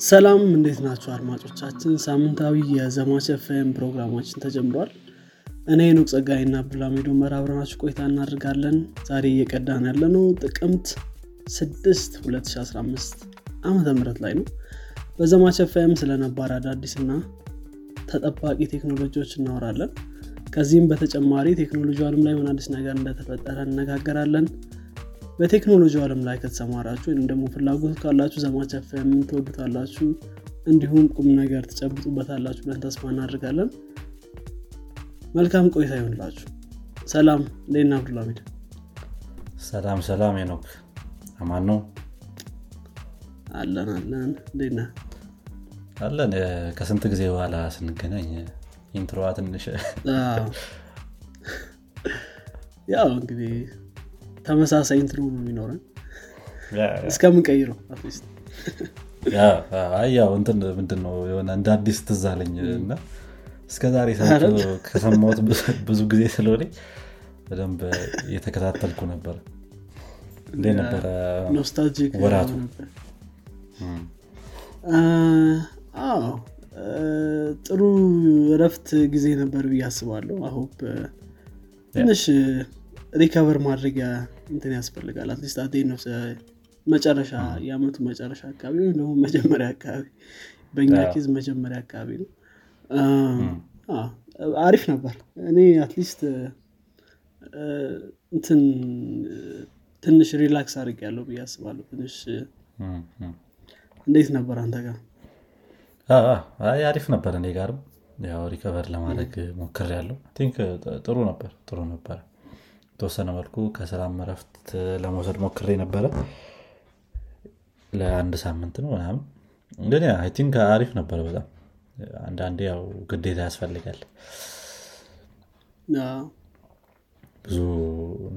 ሰላም እንዴት ናቸው አድማጮቻችን? ሳምንታዊ የዘማች ኤፍኤም ፕሮግራማችን ተጀምሯል። እኔ ኑቅ ጸጋይ ና አብዱልሚዶ መራብረናችሁ ቆይታ እናደርጋለን። ዛሬ እየቀዳን ያለ ነው ጥቅምት 6 2015 ዓመተ ምህረት ላይ ነው። በዘማች ኤፍኤም ስለነባር አዳዲስ ና ተጠባቂ ቴክኖሎጂዎች እናወራለን። ከዚህም በተጨማሪ ቴክኖሎጂ አለም ላይ ምን አዲስ ነገር እንደተፈጠረ እነጋገራለን በቴክኖሎጂ አለም ላይ ከተሰማራችሁ ወይም ደግሞ ፍላጎት ካላችሁ ዘማች ኤፍኤም ትወዱታላችሁ እንዲሁም ቁም ነገር ትጨብጡበታላችሁ ብለን ተስፋ እናደርጋለን። መልካም ቆይታ ይሆንላችሁ። ሰላም እንዴና አብዱልሚድ ሰላም ሰላም ኖክ አማን ነው? አለን አለን። እንዴና አለን። ከስንት ጊዜ በኋላ ስንገናኝ? intro ዋ ትንሽ። ያው እንግዲህ ተመሳሳይ intro ነው የሚኖረን። እስከምንቀይረው at least ያው እንትን ምንድን ነው የሆነ እንደ አዲስ ትዛለኝ እና እስከ ዛሬ ከሰማሁት ብዙ ጊዜ ስለሆነ በደንብ እየተከታተልኩ ነበር። እንዴ ነበረ ወራቱ? ጥሩ እረፍት ጊዜ ነበር ብዬ አስባለሁ። አሆፕ ትንሽ recover ማድረጊያ እንትን ያስፈልጋል። at least አዴ ነው መጨረሻ የአመቱ መጨረሻ አካባቢ ወይም ደግሞ መጀመሪያ አካባቢ በእኛ case መጀመሪያ አካባቢ ነው። አሪፍ ነበር። እኔ at least እንትን ትንሽ relax አድርግ ያለው ብዬ አስባለሁ። ትንሽ እንዴት ነበር አንተ ጋር? አሪፍ ነበር እኔ ጋርም። ያው recover ለማድረግ ሞክር ያለው think ጥሩ ነበር ጥሩ ነበረ የተወሰነ መልኩ ከስራም እረፍት ለመውሰድ ሞክሬ ነበረ። ለአንድ ሳምንት ነው ምናምን። ግን I think አሪፍ ነበረ በጣም። አንዳንዴ ያው ግዴታ ያስፈልጋል። ብዙ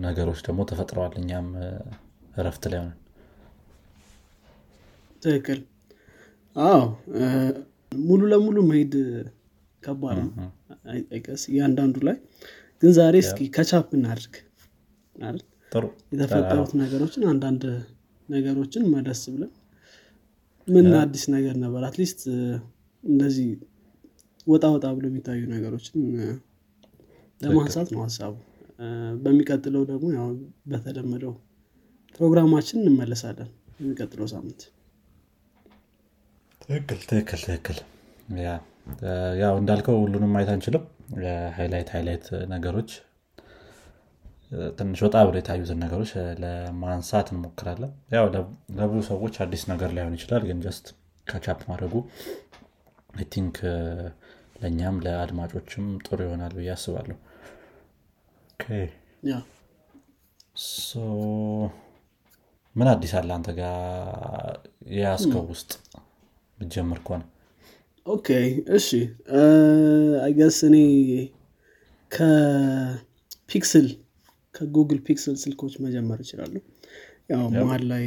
ነገሮች ደግሞ ተፈጥረዋል እኛም እረፍት ላይ ሆነን። ትክክል። አዎ። ሙሉ ለሙሉ መሄድ ከባድ ነው። አይ- I guess እያንዳንዱ ላይ። ግን ዛሬ እስኪ catch up እናድርግ የተፈጠሩት ነገሮችን አንዳንድ ነገሮችን መለስ ብለን ምን አዲስ ነገር ነበር? at least እንደዚህ ወጣ ወጣ ብሎ የሚታዩ ነገሮችን ለማንሳት ነው ሀሳቡ። በሚቀጥለው ደግሞ ያው በተለመደው ፕሮግራማችን እንመለሳለን የሚቀጥለው ሳምንት። ትክክል ትክክል ትክክል። ያው እንዳልከው ሁሉንም ማየት አንችልም። highlight highlight ነገሮች ትንሽ ወጣ ብሎ የታዩትን ነገሮች ለማንሳት እንሞክራለን። ያው ለብዙ ሰዎች አዲስ ነገር ላይሆን ይችላል ግን just catch up ማድረጉ think ለእኛም ለአድማጮችም ጥሩ ይሆናል ብዬ አስባለሁ። ምን አዲስ አለ አንተ ጋር የያዝከው ውስጥ? ብጀምር ከሆነ። okay እሺ። I guess እኔ ከ Pixel ከጉግል Pixel ስልኮች መጀመር እችላለሁ ያው መሀል ላይ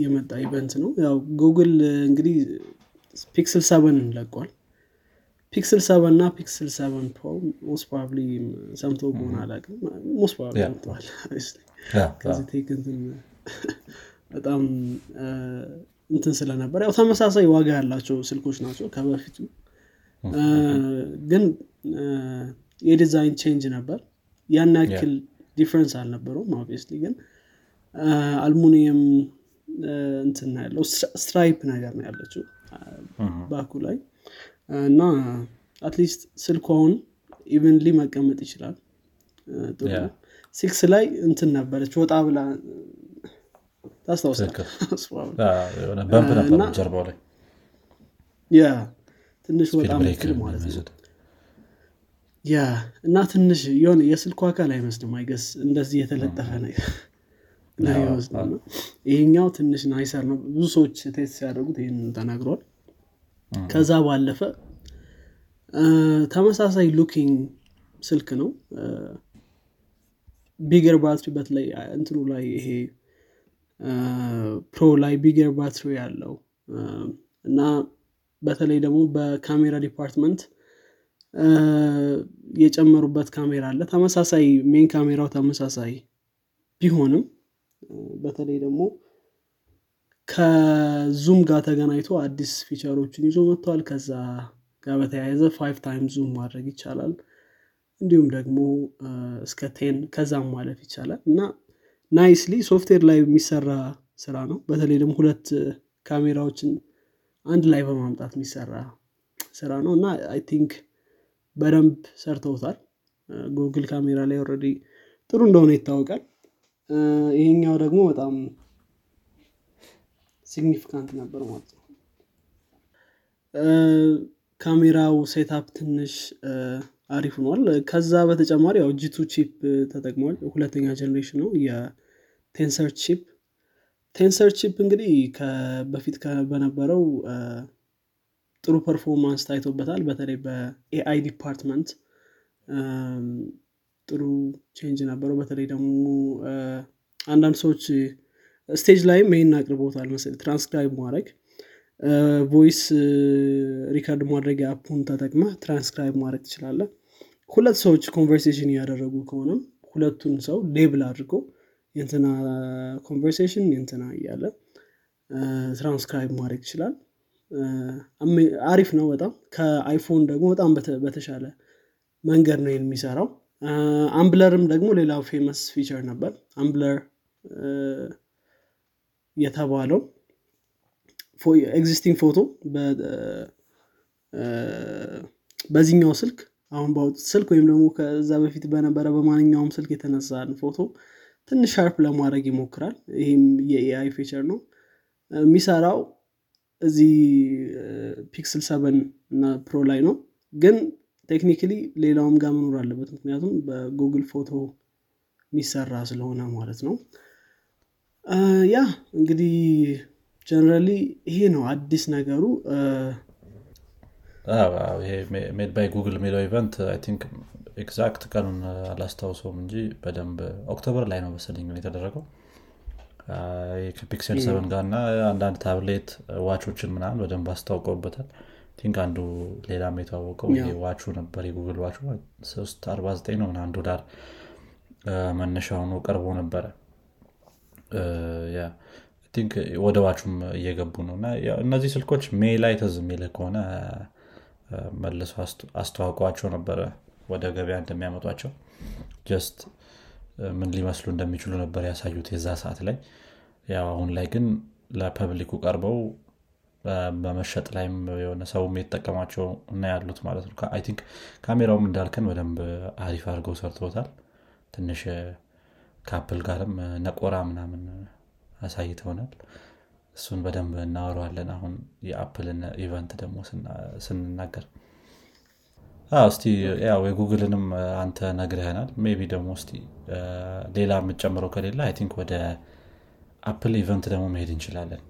የመጣ event ነው። ያው ጉግል እንግዲህ Pixel Seven ለቋል። Pixel Seven እና Pixel Seven Pro most probably ሰምቶ በሆነ አላውቅም። most probably yeah፣ ከዚህ tech እንትን በጣም እንትን ስለነበር ያው ተመሳሳይ ዋጋ ያላቸው ስልኮች ናቸው ከበፊቱ። ግን የ design change ነበር። ያን ያክል difference አልነበረውም obviously ግን አልሙኒየም እ፣ እንትን ነው ያለው stri- stripe ነገር ነው ያለችው back ኡ ላይ እና at least ስልኩ አሁን evenly መቀመጥ ይችላል ሲክስ ላይ እንትን ነበረች ወጣ ብላ ታስታውሳል ትክክል yeah፣ የሆነ bump ነበር እና- ጀርባው ላይ። yeah ትንሽ ወጣ ማለት ነው yeah እና ትንሽ የሆነ የስልኩ አካል አይመስልም I guess እንደዚህ የተለጠፈ ነገር እና ይሄኛው ትንሽ nicer ነው ብዙ ሰዎች test ሲያደርጉት ይህን ተናግረዋል። ከዛ ባለፈ ተመሳሳይ looking ስልክ ነው። bigger ባትሪ በተለይ እንትኑ ላይ ይሄ Pro ላይ bigger ባትሪ ያለው እና በተለይ ደግሞ በካሜራ department የጨመሩበት ካሜራ አለ። ተመሳሳይ main ካሜራው ተመሳሳይ ቢሆንም በተለይ ደግሞ ከ zoom ጋር ተገናኝቶ አዲስ feature ኦችን ይዞ መጥተዋል ከዛ ጋር በተያያዘ five time zoom ማድረግ ይቻላል። እንዲሁም ደግሞ እስከ ten ከዛም ማለፍ ይቻላል። እና nicely software ላይ የሚሰራ ስራ ነው። በተለይ ደግሞ ሁለት ካሜራዎችን አንድ ላይ በማምጣት የሚሰራ ስራ ነው። እና I think በደንብ ሰርተውታል። ጉግል ካሜራ ላይ already ጥሩ እንደሆነ ይታወቃል። ይሄኛው ደግሞ በጣም significant ነበር ማለት ነው። ካሜራው setup ትንሽ አሪፍ ሆኗል። ከዛ በተጨማሪ ያው G2 chip ተጠቅሟል። ሁለተኛ generation ነው። የ Tensor chip Tensor chip እንግዲህ በፊት በነበረው ጥሩ performance ታይቶበታል። በተለይ በ AI department ጥሩ change ነበረው። በተለይ ደግሞ አንዳንድ ሰዎች stage ላይም ይህን አቅርቦታል መሰለኝ። ትራንስክራይብ ማድረግ voice record ማድረጊያ app ኡን ተጠቅመ ትራንስክራይብ ማድረግ ትችላለ ሁለት ሰዎች conversation እያደረጉ ከሆነም ሁለቱን ሰው label አድርጎ የንትና conversation የንትና እያለ ትራንስክራይብ ማድረግ ይችላል አሪፍ ነው በጣም። ከ iPhone ደግሞ በጣም በተሻለ መንገድ ነው የሚሰራው። አምብለርም ደግሞ ሌላው famous feature ነበር። unblur የተባለው existing ፎቶ በዚህኛው ስልክ አሁን ባወጡት ስልክ ወይም ደግሞ ከዛ በፊት በነበረ በማንኛውም ስልክ የተነሳን ፎቶ ትንሽ sharp ለማድረግ ይሞክራል። ይህም የ AI feature ነው። የሚሰራው እዚህ Pixel seven እና Pro ላይ ነው። ግን technically ሌላውም ጋር መኖር አለበት። ምክንያቱም በጉግል ፎቶ የሚሰራ ስለሆነ ማለት ነው። ያ እንግዲህ generally ይሄ ነው አዲስ ነገሩ። Made by Google የሚለው event think exact ቀኑን አላስታውሰውም እንጂ በደንብ October ላይ ነው መሰለኝ የተደረገው ከ Pixel seven ጋር እና አንዳንድ tablet watch ኦችን ምናምን በደንብ አስታውቀውበታል። think አንዱ ሌላም የተዋወቀው ዋቹ ነበር የጉግል ዋቹ 349 ነው ምናምን ዶላር መነሻ ሆኖ ቀርቦ ነበረ። think ወደ ዋቹም እየገቡ ነው እና እነዚህ ስልኮች May ላይ ተዝ የሚል ከሆነ መልሶ አስተዋውቀዋቸው ነበረ ወደ ገበያ እንደሚያመጧቸው። just ምን ሊመስሉ እንደሚችሉ ነበር ያሳዩት የዛ ሰዓት ላይ። ያው አሁን ላይ ግን ለ public ኡ ቀርበው በመሸጥ ላይም የሆነ ሰውም የተጠቀማቸው እና ያሉት ማለት ነው። I think ካሜራውም እንዳልከን በደንብ አሪፍ አድርገው ሰርቶታል ትንሽ ከ Apple ጋርም ነቆራ ምናምን አሳይተውናል። እሱን በደንብ እናወረዋለን አሁን የ Apple ን event ደግሞ ስንናገር። እስቲ ያው የጉግልንም አንተ ነግረህናል። maybe ደግሞ እስቲ ሌላ የምጨምረው ከሌለ I think ወደ Apple event ደግሞ መሄድ እንችላለን።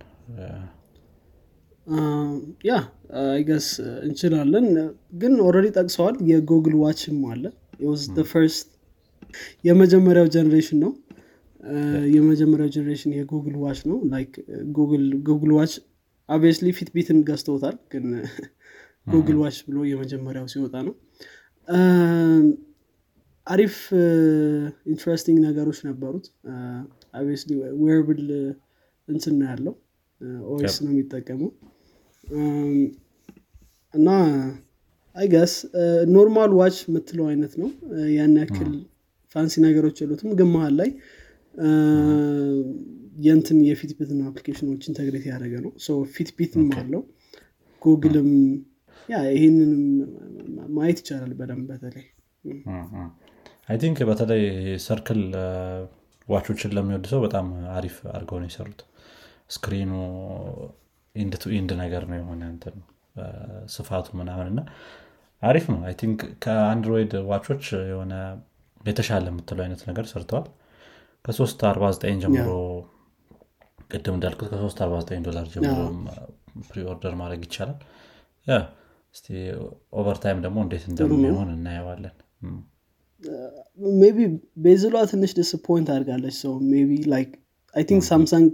yeah I guess እንችላለን። ግን already ጠቅሰዋል። የ Google watch ም አለ። first የመጀመሪያው generation ነው። የመጀመሪያው generation የ Google watch ነው። Google watch obviously Fitbit ን ገዝተውታል። ግን Google watch ብሎ የመጀመሪያው ሲወጣ ነው አሪፍ interesting ነገሮች ነበሩት. obviously wearable እንትን ነው ያለው? OS ነው የሚጠቀመው. እና I guess normal watch የምትለው አይነት ነው? ያን ያክል fancy ነገሮች የሉትም። ግን መሀል ላይ የንትን የ Fitbit ን application ኦች integrate ያደረገ ነው. Fitbit ም አለው። Google ም yeah ይህንንም ማየት ይቻላል በደንብ በተለይ I think በተለይ circle watch ኦችን ለሚወድ ሰው በጣም አሪፍ አድርገው ነው የሰሩት። screen ኡ end to end ነገር ነው የሆነ ስፋቱ ምናምን እና አሪፍ ነው። I think ከ Android watch ኦች የሆነ የተሻለ የምትለው አይነት ነገር ሰርተዋል። ከ3 49 ጀምሮ ቅድም እንዳልኩት ከ349 ዶላር ጀምሮ preorder ማድረግ ይቻላል። እስቲ over time ደግሞ እንዴት እንደሚሆን እናየዋለን maybe bezel ሏ ትንሽ disappoint አድርጋለች ሰው. maybe like I think Samsung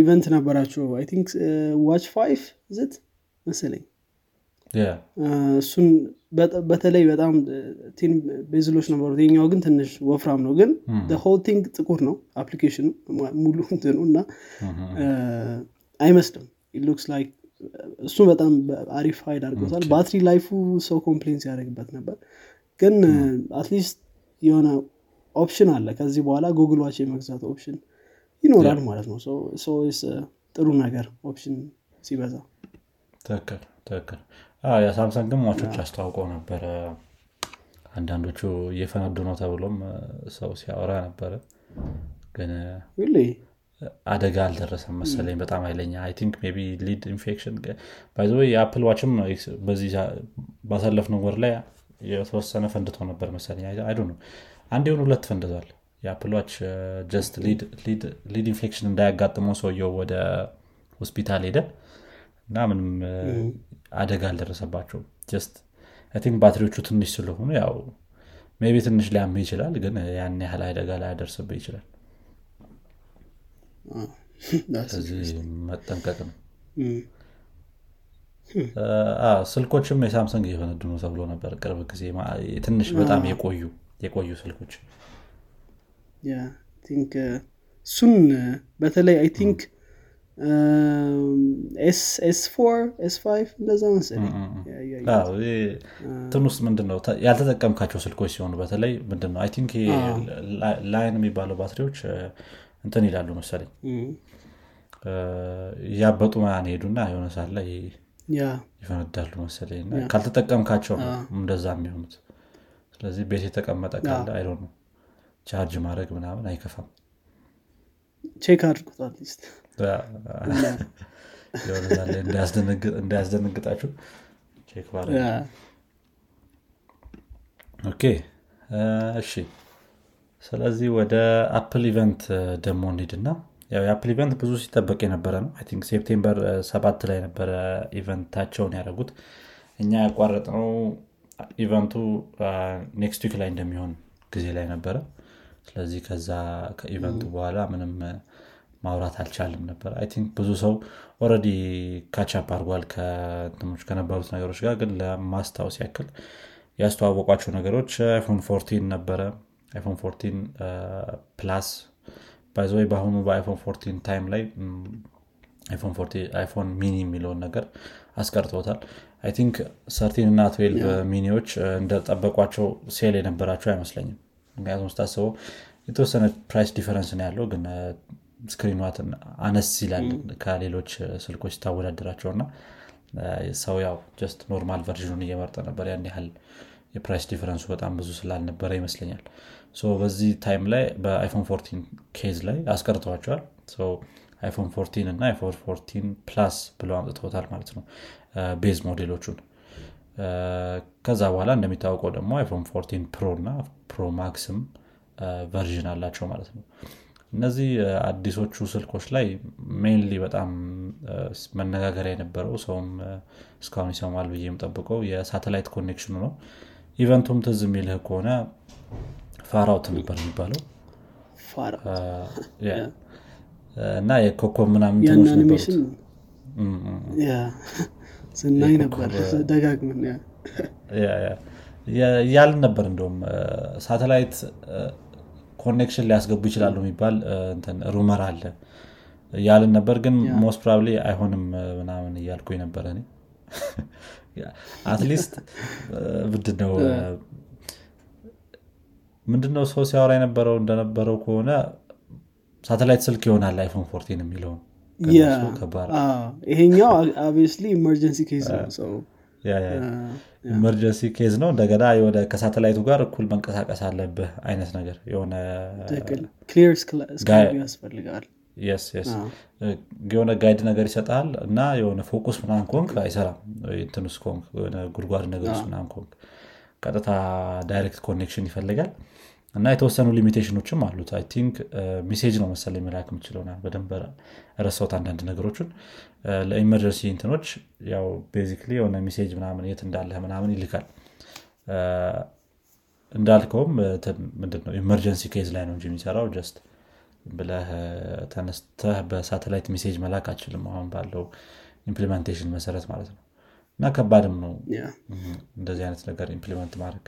event ነበራቸው I think watch five ዝት መሰለኝ. yeah እሱን በተለይ በጣም thin bezel ኦች ነበሩት የኛው ግን ትንሽ ወፍራም ነው። ግን whole thing ጥቁር ነው። application ኡ ሙሉ እንትኑ እና እ፣ አይመስልም። looks like እሱ በጣም አሪፍ hide አድርጎታል። battery life ኡ ሰው complain ሲያደርግበት ነበር ግን at least የሆነ option አለ። ከዚህ በኋላ Google watch የመግዛት option ይኖራል ማለት ነው። so ጥሩ ነገር option ሲበዛ። ትክክል ትክክል። የ Samsung ም watch ኦች አስተዋውቀው ነበረ። አንዳንዶቹ እየፈነዱ ነው ተብሎም ሰው ሲያወራ ነበረ። ግን አደጋ አልደረሰም መሰለኝ በጣም ኃይለኛ። I think ቢ ሊድ ኢንፌክሽን ባይዘ የአፕል ዋችም በዚህ ባሳለፍነው ወር ላይ የተወሰነ ፈንድቶ ነበር መሰለኝ። አይ ነው አንድ የሆኑ ሁለት ፈንድቷል። የአፕል ዋች ጀስት ሊድ ኢንፌክሽን እንዳያጋጥመው ሰውየው ወደ ሆስፒታል ሄደ እና ምንም አደጋ አልደረሰባቸውም። ጀስት ቲንክ ባትሪዎቹ ትንሽ ስለሆኑ ያው ሜይ ቢ ትንሽ ሊያምህ ይችላል ግን ያን ያህል አደጋ ላያደርስብህ ይችላል። መጠንቀቅ ነው። አ፣ ስልኮችም የ Samsung እየፈነዱ ነው ተብሎ ነበር ቅርብ ጊዜ ትንሽ በጣም የቆዩ የቆዩ ስልኮች። እሱን በተለይ I think S four S five እንደዛ መሰለኝ። yeah- yeah- yeah- አዎ፣ ይሄ እንትን ውስጥ ምንድን ነው ተ- ያልተጠቀምካቸው ስልኮች ሲሆኑ በተለይ ምንድን ነው I think Li-ion የሚባለው ባትሪዎች እንትን ይላሉ መሰለኝ። እያበጡ ማን ሄዱና የሆነ yeah ይፈነዳሉ መሰለኝ። ካልተጠቀምካቸው ነው እንደዛ የሚሆኑት። ስለዚህ ቤት የተቀመጠ ካለ አይ ነው ቻርጅ ማድረግ ምናምን አይከፋም። check አድርጉት at least። እንዳያስደነግጣችሁ check Okay። እሺ። ስለዚህ ወደ Apple event ደግሞ እንሂድና የ Apple event ብዙ ሲጠበቅ የነበረ ነው። think September ሰባት ላይ ነበረ event አቸውን ያደረጉት። እኛ ያቋረጥነው event ኡ next week ላይ እንደሚሆን ጊዜ ላይ ነበረ። ስለዚህ ከዛ ከ event ኡ በኋላ ምንም ማውራት አልቻልም ነበር። I think ብዙ ሰው already catch up አድርጓል ከእንትኖች ከነበሩት ነገሮች ጋር ግን ለማስታወስ ያክል ያስተዋወቋቸው ነገሮች iPhone fourteen ነበረ። iPhone fourteen Plus by the way በአሁኑ በ iPhone fourteen time ላይ iPhone Mini የሚለውን ነገር አስቀርቶታል። I think thirteen እና twelve Mini ዎች እንደጠበቋቸው sale የነበራቸው አይመስለኝም። ምክንያቱም ስታስበው የተወሰነ price difference ነው ያለው ግን እ፣ screen ዋትን አነስ ይላል ከሌሎች እ፣ ስልኮች ስታወዳደራቸው እና ሰው ያው just normal version ኡን እየመርጠ ነበር። ያን ያህል የ price difference ኡ በጣም ብዙ ስላልነበረ ይመስለኛል በዚህ time ላይ በ iPhone fourteen case ላይ አስቀርተዋቸዋል iPhone fourteen እና iPhone fourteen Plus ብለው አምጥተውታል ማለት ነው base ሞዴሎቹን። ከዛ በኋላ እንደሚታወቀው ደግሞ iPhone fourteen Pro እና Pro Max ም version አላቸው ማለት ነው። እነዚህ አዲሶቹ ስልኮች ላይ Mainly በጣም መነጋገሪያ የነበረው ሰውም እስካሁን ይሰማል ብዬ የምጠብቀው የሳተላይት connection ኡ ነው። event ኡም ትዝ የሚልህ ከሆነ Far Out ነበር የሚባለው? እና የኮከብ ምናምን ያን ነበሩት? ስናይ ነበር። ደጋግመን yeah። Yeah, yeah። yeah- ያልን ነበር እንደውም። ሳተላይት connection ሊያስገቡ ይችላሉ የሚባል rumor አለ። ያልን ነበር ግን most probably አይሆንም ምናምን እያልኩኝ ነበረ እኔ። at least ምንድነው ምንድነው ሰው ሲያወራ የነበረው? እንደነበረው ከሆነ ሳተላይት ስልክ ይሆናል iPhone fourteen የሚለውን ይሄኛው obviously emergency case ነው ሰው emergency case ነው። እንደገና የሆነ ከሳተላይቱ ጋር እኩል መንቀሳቀስ አለብህ አይነት ነገር የሆነ ያስፈልጋል። የሆነ guide ነገር ይሰጣል እና የሆነ ፎቅ ውስጥ ምናምን ከሆንክ አይሰራም። ትንስ ኮንክ ጉድጓድ ነገር ውስጥ ምናምን ከሆንክ ቀጥታ direct connection ይፈልጋል እና የተወሰኑ limitation ኦችም አሉት። I think message ነው መሰለኝ መላክ የምችለው በደንብ ረሳሁት አንዳንድ ነገሮችን። ለ emergency እንትኖች ያው basically የሆነ message ምናምን የት እንዳለህ ምናምን ይልካል። እንዳልከውም ምንድነው emergency case ላይ ነው እንጂ የሚሰራው just ብለህ ተነስተህ በሳተላይት message መላክ አችልም አሁን ባለው implementation መሰረት ማለት ነው። እና ከባድም ነው። እንደዚህ አይነት ነገር implement ማድረግ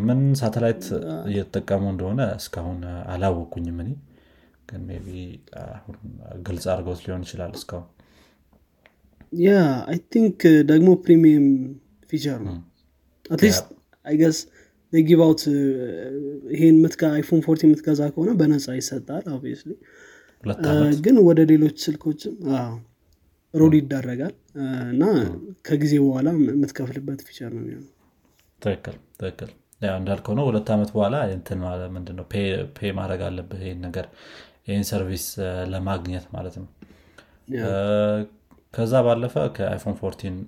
ምን ሳተላይት እየተጠቀሙ እንደሆነ እስካሁን አላወኩኝም እኔ። ግን maybe አሁን ግልጽ አድርገውት ሊሆን ይችላል እስካሁን። yeah I think ደግሞ premium feature ነው። At least I guess give out ይሄን ምትጋ iPhone fourteen የምትገዛ ከሆነ በነፃ ይሰጣል ሁለት ዓመት ግን ወደ ሌሎች ስልኮችም roll ይደረጋል እና ከጊዜ በኋላ የምትከፍልበት feature ነው የሚሆነው ትክክል ትክክል። እንዳልከው ነው። ሁለት ዓመት በኋላ እንትን ምንድነው? pay ማድረግ አለብህ ይህን ነገር ይህን service ለማግኘት ማለት ነው። ከዛ ባለፈ ከ iPhone 14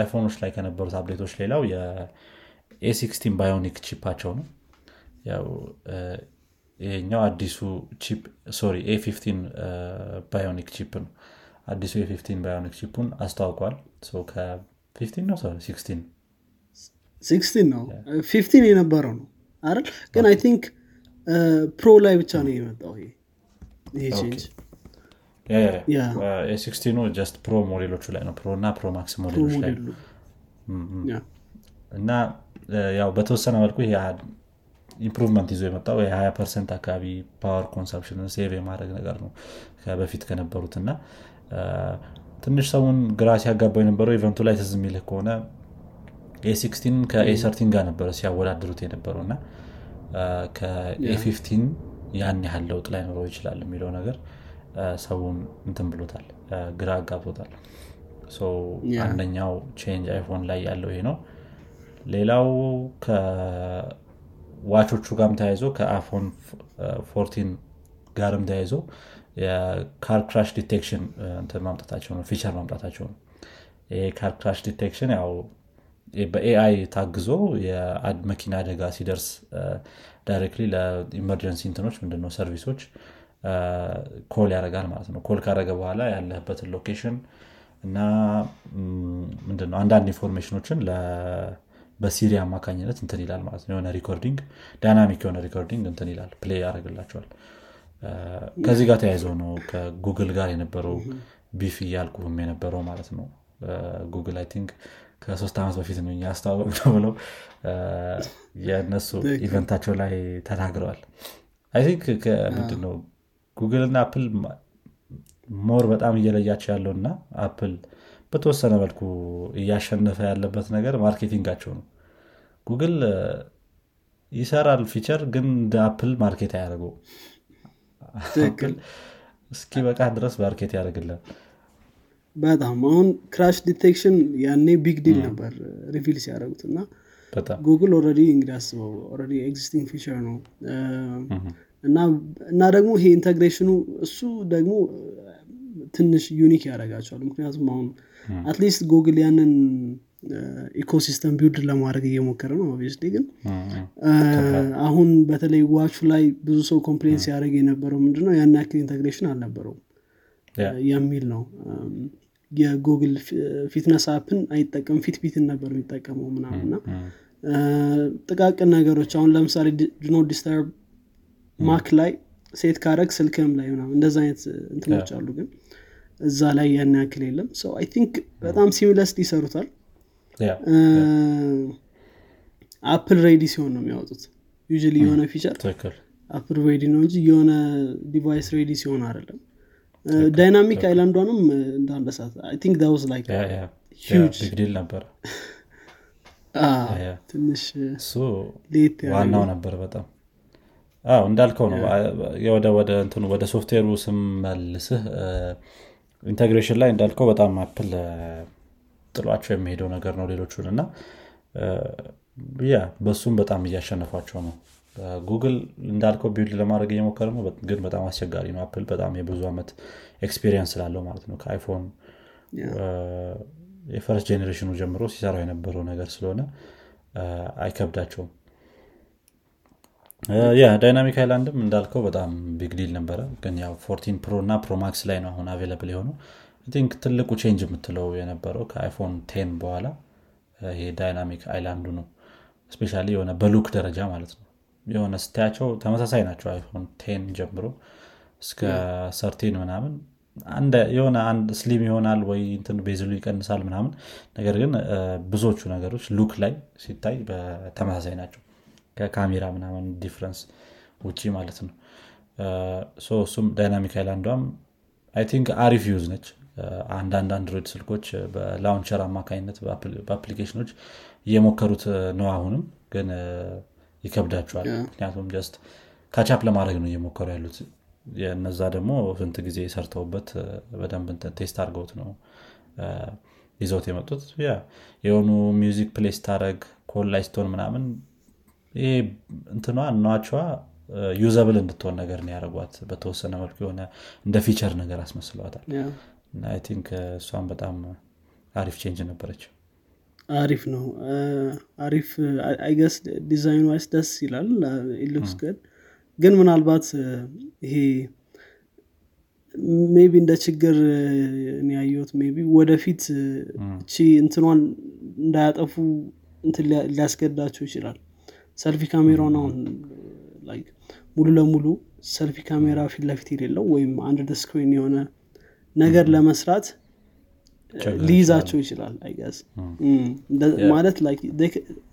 iPhone ኦች ላይ ከነበሩት update ኦች ሌላው የ A16 Bionic chip አቸው ነው። ያው ይሄኛው አዲሱ chip sorry A15 Bionic chip ነው። አዲሱ A15 Bionic chip ኡን አስተዋውቋል ከ15 ነው? 16 sixteen ነው. Fifteen የነበረው ነው አይደል? ግን I think Pro ላይ ብቻ ነው የመጣው ይሄ. ይሄ change Yeah A16 just Pro ሞዴሎቹ ላይ ነው. Pro እና Pro Max ሞዴሎች ላይ. እና ያው በተወሰነ መልኩ improvement ይዞ የመጣው የ20 percent አካባቢ power consumption save የማድረግ ነገር ነው በፊት ከነበሩት እና ትንሽ ሰውን ግራ ሲያጋባው የነበረው event ኡ ላይ ትዝ የሚልህ ከሆነ ኤ16 ከኤሰርቲን ጋር ነበረ ሲያወዳድሩት የነበረው እና ከ A15 ያን ያህል ለውጥ ላይኖረው ይችላል የሚለው ነገር ሰውን እንትን ብሎታል ግራ አጋብቶታል. አንደኛው change አይፎን ላይ ያለው ይሄ ነው ሌላው ከዋቾቹ ጋርም ተያይዞ ከአይፎን 14 ጋርም ተያይዞ የ car crash detection ማምጣታቸው ነው feature ማምጣታቸው ነው ይሄ car crash detection ያው በ AI ታግዞ መኪና አደጋ ሲደርስ directly ለ emergency እንትኖች ምንድነው service ኦች call ያደርጋል ማለት ነው። call ካደረገ በኋላ ያለህበትን location እና ምንድነው አንዳንድ information ኦችን በ Siri አማካኝነት እንትን ይላል ማለት ነው። የሆነ recording dynamic የሆነ recording እንትን ይላል play ያደርግላቸዋል። ከዚህ ጋር ተያይዘው ነው ከጉግል ጋር የነበረው beef እያልኩህም የነበረው ማለት ነው። ጉግል I think ከሶስት ዓመት በፊት ነው ያስተዋወቅ ነው ብለው የእነሱ event ኣቸው ላይ ተናግረዋል። I think ምንድነው ጉግል እና አፕል more በጣም እየለያቸው ያለው እና አፕል በተወሰነ መልኩ እያሸነፈ ያለበት ነገር marketing ኣቸው ነው። ጉግል ይሰራል feature ግን እንደ አፕል market አያደርገው እስኪ በቃ ድረስ market ያደርግልን በጣም አሁን crash detection ያኔ big deal ነበር reveal ሲያደርጉት እና ጉግል already እንግዲህ አስበው already existing feature ነው። እና እና ደግሞ ይሄ integration ኑ እሱ ደግሞ ትንሽ unique ያደርጋቸዋል። ምክንያቱም አሁን at least ጉግል ያንን ecosystem build ለማድረግ እየሞከረ ነው obviously ግን አሁን በተለይ ዋቹ ላይ ብዙ ሰው complain ሲያደርግ የነበረው ምንድነው? ያን ያክል integration አልነበረውም የሚል ነው። የጉግል fitness app ን አይጠቀም። Fitbit ን ነበር የሚጠቀመው እ፣ ጥቃቅን ነገሮች አሁን ለምሳሌ do not disturb ማክ ላይ set ካረግ ስልክም ላይ ምናምን እንደዛ አይነት እንትኖች አሉ ግን እዛ ላይ ያን ያክል የለም። ሰው አይ ቲንክ በጣም ሲሚለስ ይሰሩታል። አፕል ሬዲ ሲሆን ነው የሚያወጡት። ዩዥሊ የሆነ ፊቸር አፕል ሬዲ ነው እንጂ የሆነ ዲቫይስ ሬዲ ሲሆን አይደለም ዳይናሚክ አይላንዷንም እንዳንበሳት ቲንክ ዳ ዋዝ ላይክ ያ፣ ያ፣ ያ፣ Huge. ቢግ ዲል ነበር. ያ። ትንሽ እሱ ሌት ያለ ዋናው ነበር በጣም. አዎ እንዳልከው ነው. ወደ ወደ እንትኑ ወደ ሶፍትዌሩ ስመልስህ integration ላይ እንዳልከው በጣም አፕል ጥሏቸው የሚሄደው ነገር ነው ሌሎቹን እና ያ በሱም በጣም እያሸነፏቸው ነው ጉግል እንዳልከው build ለማድረግ እየሞከረ ነው። ግን በጣም አስቸጋሪ ነው። አፕል በጣም የብዙ ዓመት experience ስላለው ማለት ነው። ከአይፎን የ first generation ኑ ጀምሮ ሲሰራው የነበረው ነገር ስለሆነ አይከብዳቸውም። ያ dynamic island ም እንዳልከው በጣም big deal ነበረ። ግን ያው 14 Pro እና Pro Max ላይ ነው አሁን available የሆነው። think ትልቁ change የምትለው የነበረው ከአይፎን ten በኋላ ይሄ dynamic island ዱ ነው። especially የሆነ በ look ደረጃ ማለት ነው የሆነ ስታያቸው ተመሳሳይ ናቸው። አይፎን ten ጀምሮ እስከ thirteen ምናምን የሆነ አንድ slim ይሆናል ወይ bezel ኡ ይቀንሳል ምናምን። ነገር ግን ብዙዎቹ ነገሮች look ላይ ሲታይ በተመሳሳይ ናቸው። ከካሜራ ምናምን difference ውጭ ማለት ነው። እሱም dynamic island ዷም I think አሪፍ use ነች። አንዳንድ Android ስልኮች በ launcher አማካኝነት በ application ኦች እየሞከሩት ነው አሁንም። ግን ይከብዳቸዋል። ምክንያቱም just catch up ለማድረግ ነው እየሞከሩ ያሉት። እነዛ ደግሞ ስንት ጊዜ ሰርተውበት በደንብ test አድርገውት ነው ይዘውት የመጡት። የሆኑ music play ስታደረግ call ላይ ምናምን ይሄ እንትኗ እናቸዋ usable እንድትሆን ነገር ነው ያደረጓት። በተወሰነ መልኩ የሆነ እንደ feature ነገር አስመስለዋታል። think እሷን በጣም አሪፍ change ነበረች አሪፍ ነው። አሪፍ I guess design wise ደስ ይላል። ኢሉክስ ገድ ግን ምናልባት ይሄ ሜቢ እንደ ችግር ያየሁት ሜቢ ወደፊት እቺ እንትኗን እንዳያጠፉ እንትን ሊያስገዳቸው ይችላል። ሰልፊ ካሜራውን አሁን ሙሉ ለሙሉ ሰልፊ ካሜራ ፊት ለፊት የሌለው ወይም አንድ ስክሪን የሆነ ነገር ለመስራት ሊይዛቸው ይችላል። አይገዝ ማለት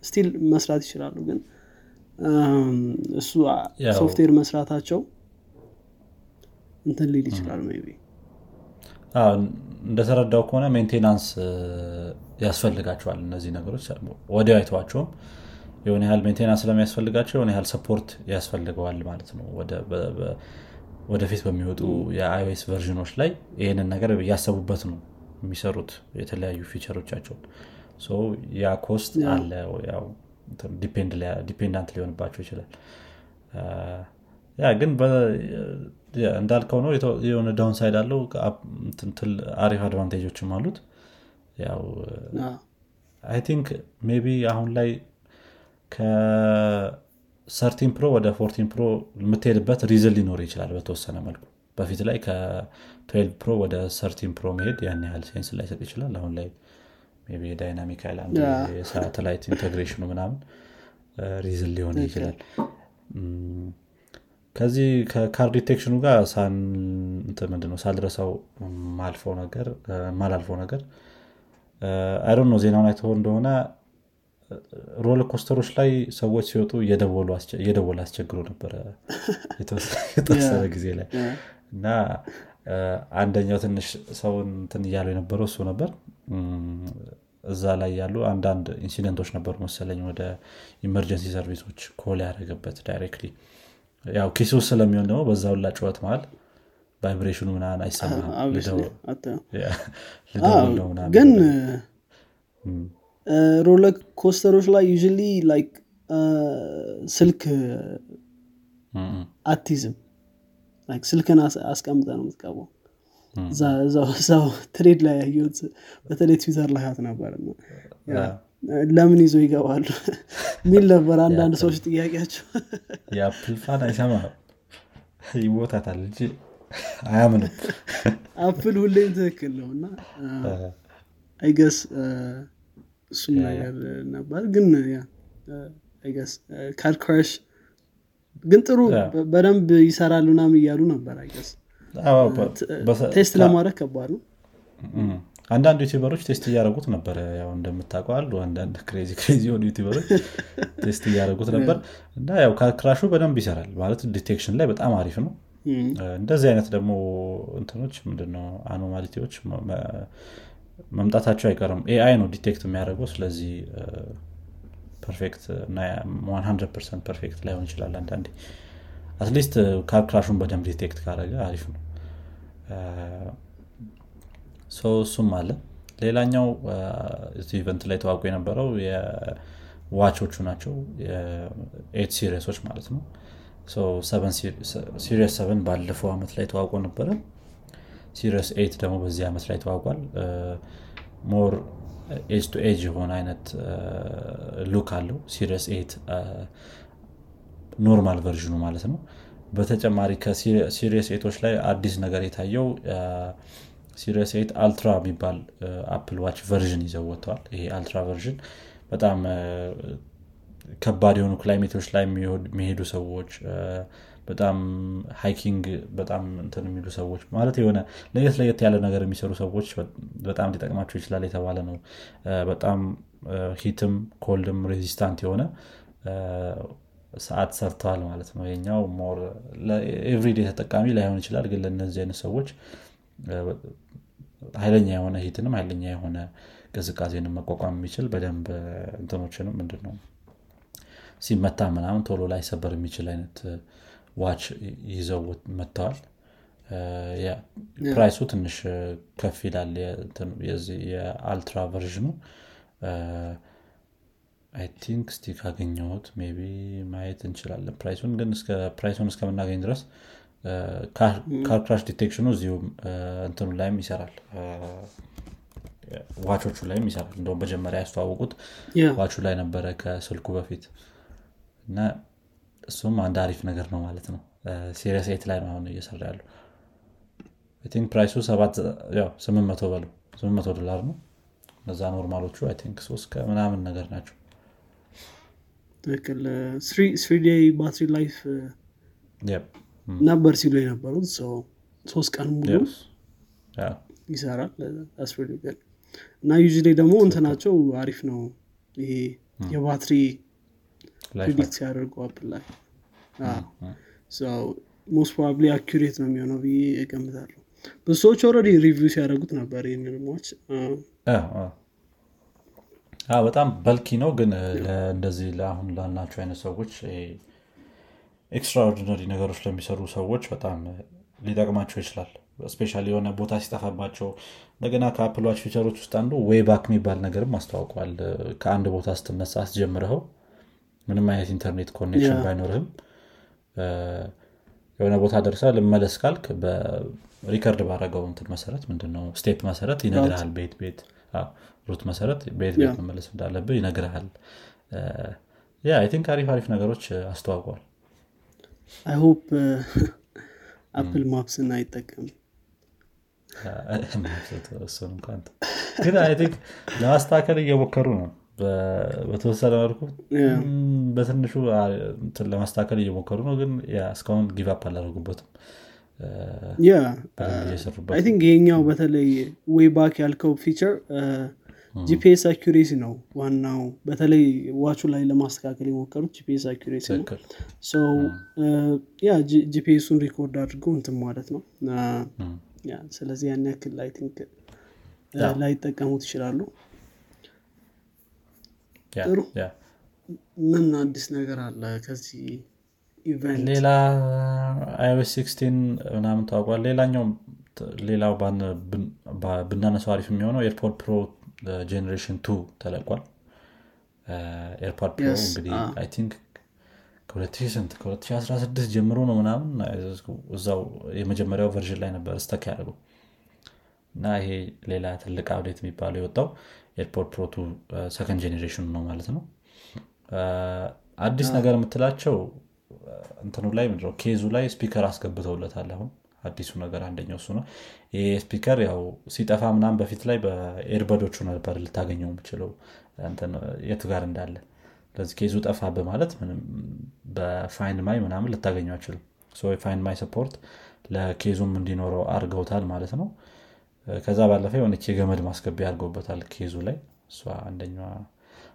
still መስራት ይችላሉ ግን እሱ ሶፍትዌር መስራታቸው እንትን ሊል ይችላል ቢ እንደተረዳው ከሆነ maintenance ያስፈልጋቸዋል እነዚህ ነገሮች ወዲያው አይተዋቸውም። የሆነ ያህል maintenance ስለሚያስፈልጋቸው የሆነ ያህል support ያስፈልገዋል ማለት ነው። ወደፊት በሚወጡ የ iOS version ኦች ላይ ይህንን ነገር እያሰቡበት ነው የሚሰሩት የተለያዩ feature ኦቻቸውን ያ cost አለ dependent ሊሆንባቸው ይችላል። ያ ግን እንዳልከው ነው። የሆነ downside አለው አሪፍ advantage ኦችም አሉት። ያው I think maybe አሁን ላይ ከ thirteen Pro ወደ fourteen Pro የምትሄድበት reason ሊኖር ይችላል በተወሰነ መልኩ በፊት ላይ ከ12 ፕሮ ወደ thirteen ፕሮ መሄድ ያን ያህል sense ላይሰጥ ይችላል። አሁን ላይ Dynamic Island የሳተላይት integration ኡ ምናምን reason ሊሆን ይችላል። ከዚህ ከ car detection ኡ ጋር ምንድነው ሳልድረሰው ማልፈው ነገር ማላልፈው ነገር I don't know ዜናውን አይተኸው እንደሆነ roller coaster ኦች ላይ ሰዎች ሲወጡ እየደወሉ አስቸግሮ ነበረ። የተወሰነ ጊዜ ላይ እና አንደኛው ትንሽ ሰውን እንትን እያለው የነበረው እሱ ነበር። እዛ ላይ ያሉ አንዳንድ incident ኦች ነበሩ መሰለኝ ወደ emergency service ኦች call ያደረገበት directly። ያው ኪሱ ስለሚሆን ደግሞ በዛ ሁላ ጩኸት መሀል vibration ኡ ምናምን አይሰማም ግን ሮለር ኮስተሮች ላይ ዩ ላይክ ስልክ አቲዝም ስልክን አስቀምጠ ነው የምትቀበው? እዛው ትሬድ ላይ ያየሁት በተለይ ትዊተር ላይ ያት ነበር። ለምን ይዞ ይገባሉ? ሚል ነበር አንዳንድ ሰዎች ጥያቄያቸው። የአፕል ፋን አይሰማ ይሞታታል እንጂ አያምንም። አፕል ሁሌም ትክክል ነው። እና I guess እሱም ነገር ነበር። ግን I guess car crash ግን ጥሩ በደንብ ይሰራል ምናምን እያሉ ነበር test ለማድረግ ከባድ ነው። አንዳንድ YouTuber ኦች test እያደረጉት ነበር ያው እንደምታውቀው አሉ አንዳንድ crazy crazy የሆኑ YouTuber ኦች test እያደረጉት ነበር። እና ያው crash ኡ በደንብ ይሰራል ማለት detection ላይ በጣም አሪፍ ነው። እንደዚህ አይነት ደግሞ እንትኖች ምንድነው anomaly ዎች መምጣታቸው አይቀርም። AI ነው detect የሚያደርገው ስለዚህ perfect እና 100 perfect ላይሆን ይችላል አንዳንዴ. at least car crash ኡን በደንብ detect ካደረገ አሪፍ ነው. እሱም አለ። ሌላኛው event ላይ ተዋውቁ የነበረው የዋቾቹ ናቸው። eight series ኦች ማለት ነው። Series seven ባለፈው አመት ላይ ተዋውቆ ነበረ። Series eight ደግሞ በዚህ ዓመት ላይ ተዋውቋል። more edge to edge የሆነ አይነት look አለው። Series eight normal version ኡ ማለት ነው። በተጨማሪ ከ Series eight ኦች ላይ አዲስ ነገር የታየው Series eight Ultra የሚባል አፕል watch version ይዘው ወጥተዋል። ይሄ Ultra version በጣም ከባድ የሆኑ climate ኦች ላይ የሚሄዱ ሰዎች በጣም hiking በጣም እንትን የሚሉ ሰዎች ማለት የሆነ ለየት ለየት ያለ ነገር የሚሰሩ ሰዎች በጣም ሊጠቅማቸው ይችላል የተባለ ነው። በጣም heat ም cold ም resistant የሆነ ሰዓት ሰርተዋል ማለት ነው። የኛው more everyday ተጠቃሚ ላይሆን ይችላል ግን ለእነዚህ አይነት ሰዎች ኃይለኛ የሆነ heat ንም ኃይለኛ የሆነ ቅዝቃዜንም መቋቋም የሚችል በደንብ እንትኖችንም ምንድን ነው ሲመታ ምናምን ቶሎ ላይ ሰበር የሚችል አይነት ዋች ይዘው መጥተዋል። ፕራይሱ ትንሽ ከፍ ይላል የአልትራ ቨርዥኑ። አይ ቲንክ እስቲ ካገኘሁት ቢ ማየት እንችላለን። ፕራይሱን ግን ፕራይሱን እስከምናገኝ ድረስ ካርክራሽ ዲቴክሽኑ እዚሁ እንትኑ ላይም ይሰራል። ዋቾቹ ላይም ይሰራል። እንደውም መጀመሪያ ያስተዋወቁት ዋቹ ላይ ነበረ ከስልኩ በፊት። እና እሱም አንድ አሪፍ ነገር ነው ማለት ነው። Series eight ላይ ነው አሁን እየሰራ ያለው I think price ኡ ስምንት መቶ በሉ። ስምንት መቶ ዶላር ነው። እነዛ normal ኦቹ I think ሶስት ከምናምን ነገር ናቸው። ትክክል። three day battery life ነበር ሲሉ የነበሩት። ሶስት ቀን ሙሉ ይሰራል። እና ዩዝ ደግሞ እንትናቸው አሪፍ ነው። ይሄ የባትሪ ፕሪዲክት ሲያደርጉ አፕል ላይ. ሞስት ፕሮባብሊ አኪሬት ነው የሚሆነው ብዬ እገምታለሁ። ብዙ ሰዎች ኦረዲ ሪቪው ሲያደርጉት ነበር ይህንን ሞች በጣም በልኪ ነው ግን እንደዚህ ለአሁን ላልናቸው አይነት ሰዎች extraordinary ነገሮች ለሚሰሩ ሰዎች በጣም ሊጠቅማቸው ይችላል። special የሆነ ቦታ ሲጠፋባቸው እንደገና ከአፕል watch feature ኦች ውስጥ አንዱ way back የሚባል ነገርም አስተዋውቋል። ከአንድ ቦታ ስትነሳ አስጀምረኸው ምንም አይነት ኢንተርኔት connection ባይኖርህም የሆነ ቦታ ደርሳ ልመለስ ካልክ በ record ባረገው እንትን መሰረት ምንድነው step መሰረት ይነግርሃል። በየት በየት route መሰረት በየት በየት መመለስ እንዳለብህ ይነግርሃል። yeah I think አሪፍ አሪፍ ነገሮች አስተዋውቋል I hope አፕል Maps ን አይጠቀም ግን I think ለማስተካከል እየሞከሩ ነው በተወሰነ መልኩ በትንሹ ለማስተካከል እየሞከሩ ነው። ግን እስካሁን give up አላደረጉበትም። think ይሄኛው በተለይ way back ያልከው feature GPS accuracy ነው ዋናው። በተለይ ዋቹ ላይ ለማስተካከል የሞከሩት GPS accuracy ነው። ያ GPS ኡን record አድርገው እንትን ማለት ነው። ስለዚህ ያን ያክል I think ላይጠቀሙት ይችላሉ ጥሩ ምን አዲስ ነገር አለ ከዚህ ሌላ iOS sixteen ምናምን ታውቋል። ሌላኛው ሌላው ብናነሳው አሪፍ የሚሆነው AirPod Pro generation two ተለቋል። AirPod Pro እንግዲህ I think ከ2016 ጀምሮ ነው ምናምን እዛው የመጀመሪያው version ላይ ነበር stuck ያደረገው እና ይሄ ሌላ ትልቅ update የሚባለው የወጣው AirPod Pro two second generation ኡ ነው ማለት ነው። አዲስ ነገር የምትላቸው እንትኑ ላይ ምንድነው? case ኡ ላይ speaker አስገብተውለታል አሁን። አዲሱ ነገር አንደኛው እሱ ነው። ይሄ speaker ያው ሲጠፋ ምናምን በፊት ላይ በ earbud ኦቹ ነበር ልታገኘው የምትችለው የቱ ጋር እንዳለ። ስለዚህ case ኡ ጠፋ በማለት በ Find My ምናምን ልታገኘው አትችልም Find My support ለ case ኡም እንዲኖረው አድርገውታል ማለት ነው ከዛ ባለፈ የሆነች የገመድ ማስገቢያ አድርገውበታል case ኡ ላይ። እሷ አንደኛዋ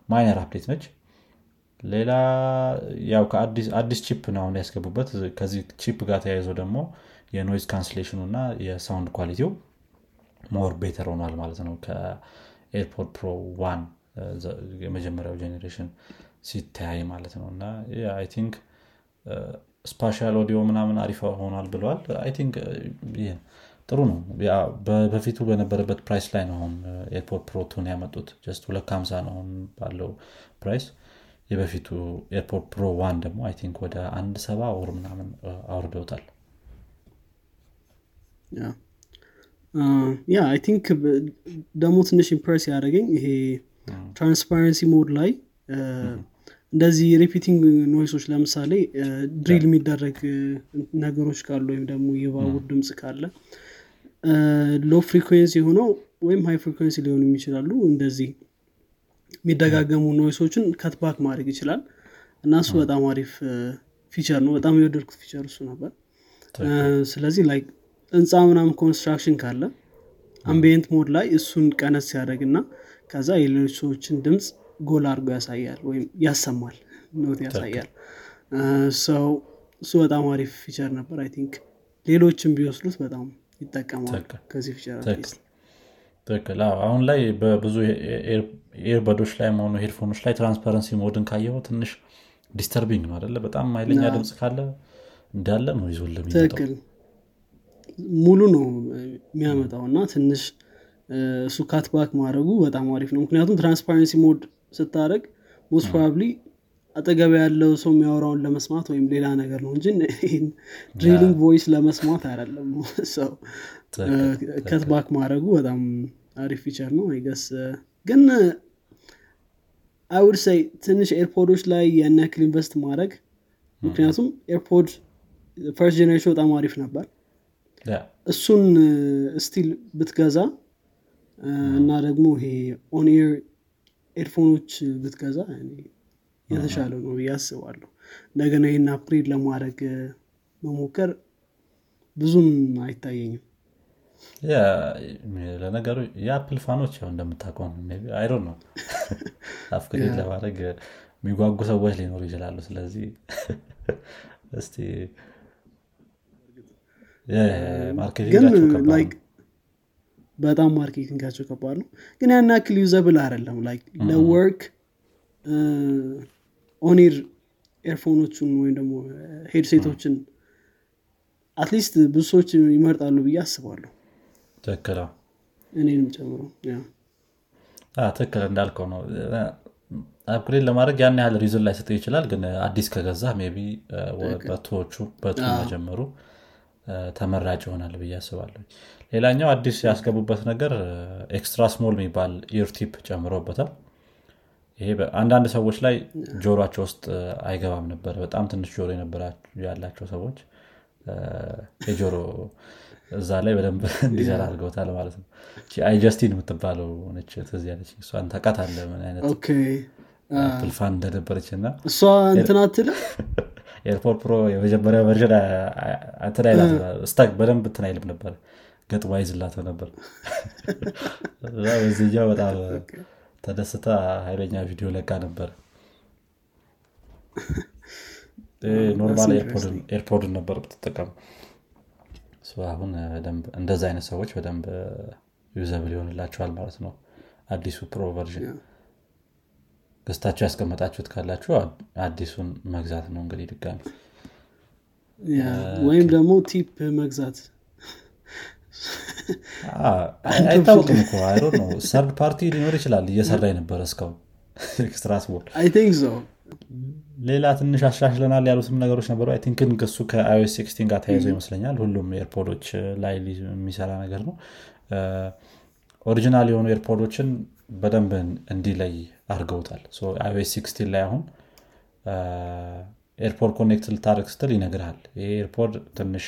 minor update ነች። ሌላ ያው አዲስ chip ነው አሁን ያስገቡበት። ከዚህ chip ጋር ተያይዞ ደግሞ የ noise cancellation ኡ እና የ sound quality ው more better ሆኗል ማለት ነው። ከ AirPod Pro one የመጀመሪያው generation ሲተያይ ማለት ነው። እና I think spatial audio ምናምን አሪፍ ሆኗል ብለዋል። I think ጥሩ ነው። በፊቱ በነበረበት price ላይ ነው አሁን AirPod Pro two ን ያመጡት። just ሁለት ከሀምሳ ነው አሁን ባለው price። የበፊቱ AirPod Pro one ደግሞ I think ወደ አንድ ሰባ ወር ምናምን አውርደውታል። ያ I think ደግሞ ትንሽ impress ያደረገኝ ይሄ transparency mode ላይ እንደዚህ repeating noise ኦች ለምሳሌ drill የሚደረግ ነገሮች ካሉ ወይም ደግሞ የባቡር ድምፅ ካለ low frequency ሆነው ወይም high frequency ሊሆኑ ይችላሉ። እንደዚህ የሚደጋገሙ noise ኦችን cut back ማድረግ ይችላል። እና እሱ በጣም አሪፍ feature ነው። በጣም የወደድኩት feature እሱ ነበር። ስለዚህ ላይ ህንፃ ምናምን construction ካለ ambient mode ላይ እሱን ቀነስ ሲያደርግ እና ከዛ የሌሎች ሰዎችን ድምፅ ጎላ አድርጎ ያሳያል ወይም ያሰማል not ያሳያል። so እሱ በጣም አሪፍ feature ነበር I think። ሌሎችም ቢወስዱት በጣም ይጠቀማል ከዚህ ፊቸር ትክክል። አሁን ላይ በብዙ earbud ኦች ላይ መሆኑ headphone ኦች ላይ transparency mode ን ካየው ትንሽ disturbing ነው አደለ በጣም ኃይለኛ ድምፅ ካለ እንዳለ ነው ይዞ ትክክል። ሙሉ ነው የሚያመጣው እና ትንሽ እሱ cut back ማድረጉ በጣም አሪፍ ነው። ምክንያቱም transparency mode ስታደርግ most probably አጠገብ ያለው ሰው የሚያወራውን ለመስማት ወይም ሌላ ነገር ነው እንጂ drilling voice ለመስማት አይደለም። so cut back ማድረጉ በጣም አሪፍ feature ነው I guess ግን I would say ትንሽ AirPod ኦች ላይ ያን ያክል invest ማድረግ ምክንያቱም AirPod first generation በጣም አሪፍ ነበር። እሱን still ብትገዛ እና ደግሞ ይሄ on-ear earphone ኦች ብትገዛ የተሻለ ነው ብዬ አስባለሁ። እንደገና ይህን upgrade ለማድረግ መሞከር ብዙም አይታየኝም። ለነገሩ የ Apple fan ኦች ያው እንደምታውቀው አይሮ ነው upgrade ለማድረግ የሚጓጉ ሰዎች ሊኖሩ ይችላሉ። ስለዚህ እስቲ ማርኬቲንግ በጣም ማርኬቲንጋቸው ከባድ ነው። ግን ያን ያክል usable አይደለም። ለ work on-ear earphone ኦቹን ወይም ደግሞ headset ኦችን at least ብዙ ሰዎች ይመርጣሉ ብዬ አስባለሁ። ትክክል እኔንም ጨምሮ ትክክል እንዳልከው ነው። upgrade ለማድረግ ያን ያህል reason ላይሰጠው ይችላል። ግን አዲስ ከገዛ ቢ በቶቹ በቱ መጀመሩ ተመራጭ ይሆናል ብዬ አስባለሁ ሌላኛው አዲስ ያስገቡበት ነገር ኤክስትራ ስሞል የሚባል ኢርቲፕ ጨምሮበታል። ይሄ አንዳንድ ሰዎች ላይ ጆሮቸው ውስጥ አይገባም ነበር። በጣም ትንሽ ጆሮ ያላቸው ሰዎች የጆሮ እዛ ላይ በደንብ እንዲሰራ አድርገውታል ማለት ነው። አይጀስቲን የምትባለው ነች ትዝ ያለች። እሷን ተቃት አለ ምን አይነት Apple fan እንደነበረች እና እሷ እንትን AirPod Pro የመጀመሪያ version stuck በደንብ እንትን አይልም ነበር። ገጥሞ አይዝላት ነበር። በዚህኛው በጣም ተደስታ ኃይለኛ ቪዲዮ ለቃ ነበር። normal AirPod ን ነበር ብትጠቀሙ አሁን እንደዚ አይነት ሰዎች በደንብ usable ይሆንላቸዋል ማለት ነው። አዲሱ Pro version ገዝታችሁ ያስቀመጣችሁት ካላችሁ አዲሱን መግዛት ነው እንግዲህ ድጋሚ። ወይም ደግሞ tip መግዛት። አይታወቅም እኮ ነው third party ሊኖር ይችላል እየሰራ የነበረ እስካሁን extra small ሌላ ትንሽ አሻሽለናል ያሉትም ነገሮች ነበሩ። አይ ቲንክን እሱ ከ iOS sixteen ጋር ተያይዞ ይመስለኛል ሁሉም AirPod ኦች ላይ የሚሰራ ነገር ነው። original የሆኑ AirPod ኦችን በደንብ እንዲለይ አድርገውታል። iOS sixteen ላይ አሁን AirPod connect ልታደርግ ስትል ይነግርሃል። ይሄ AirPod ትንሽ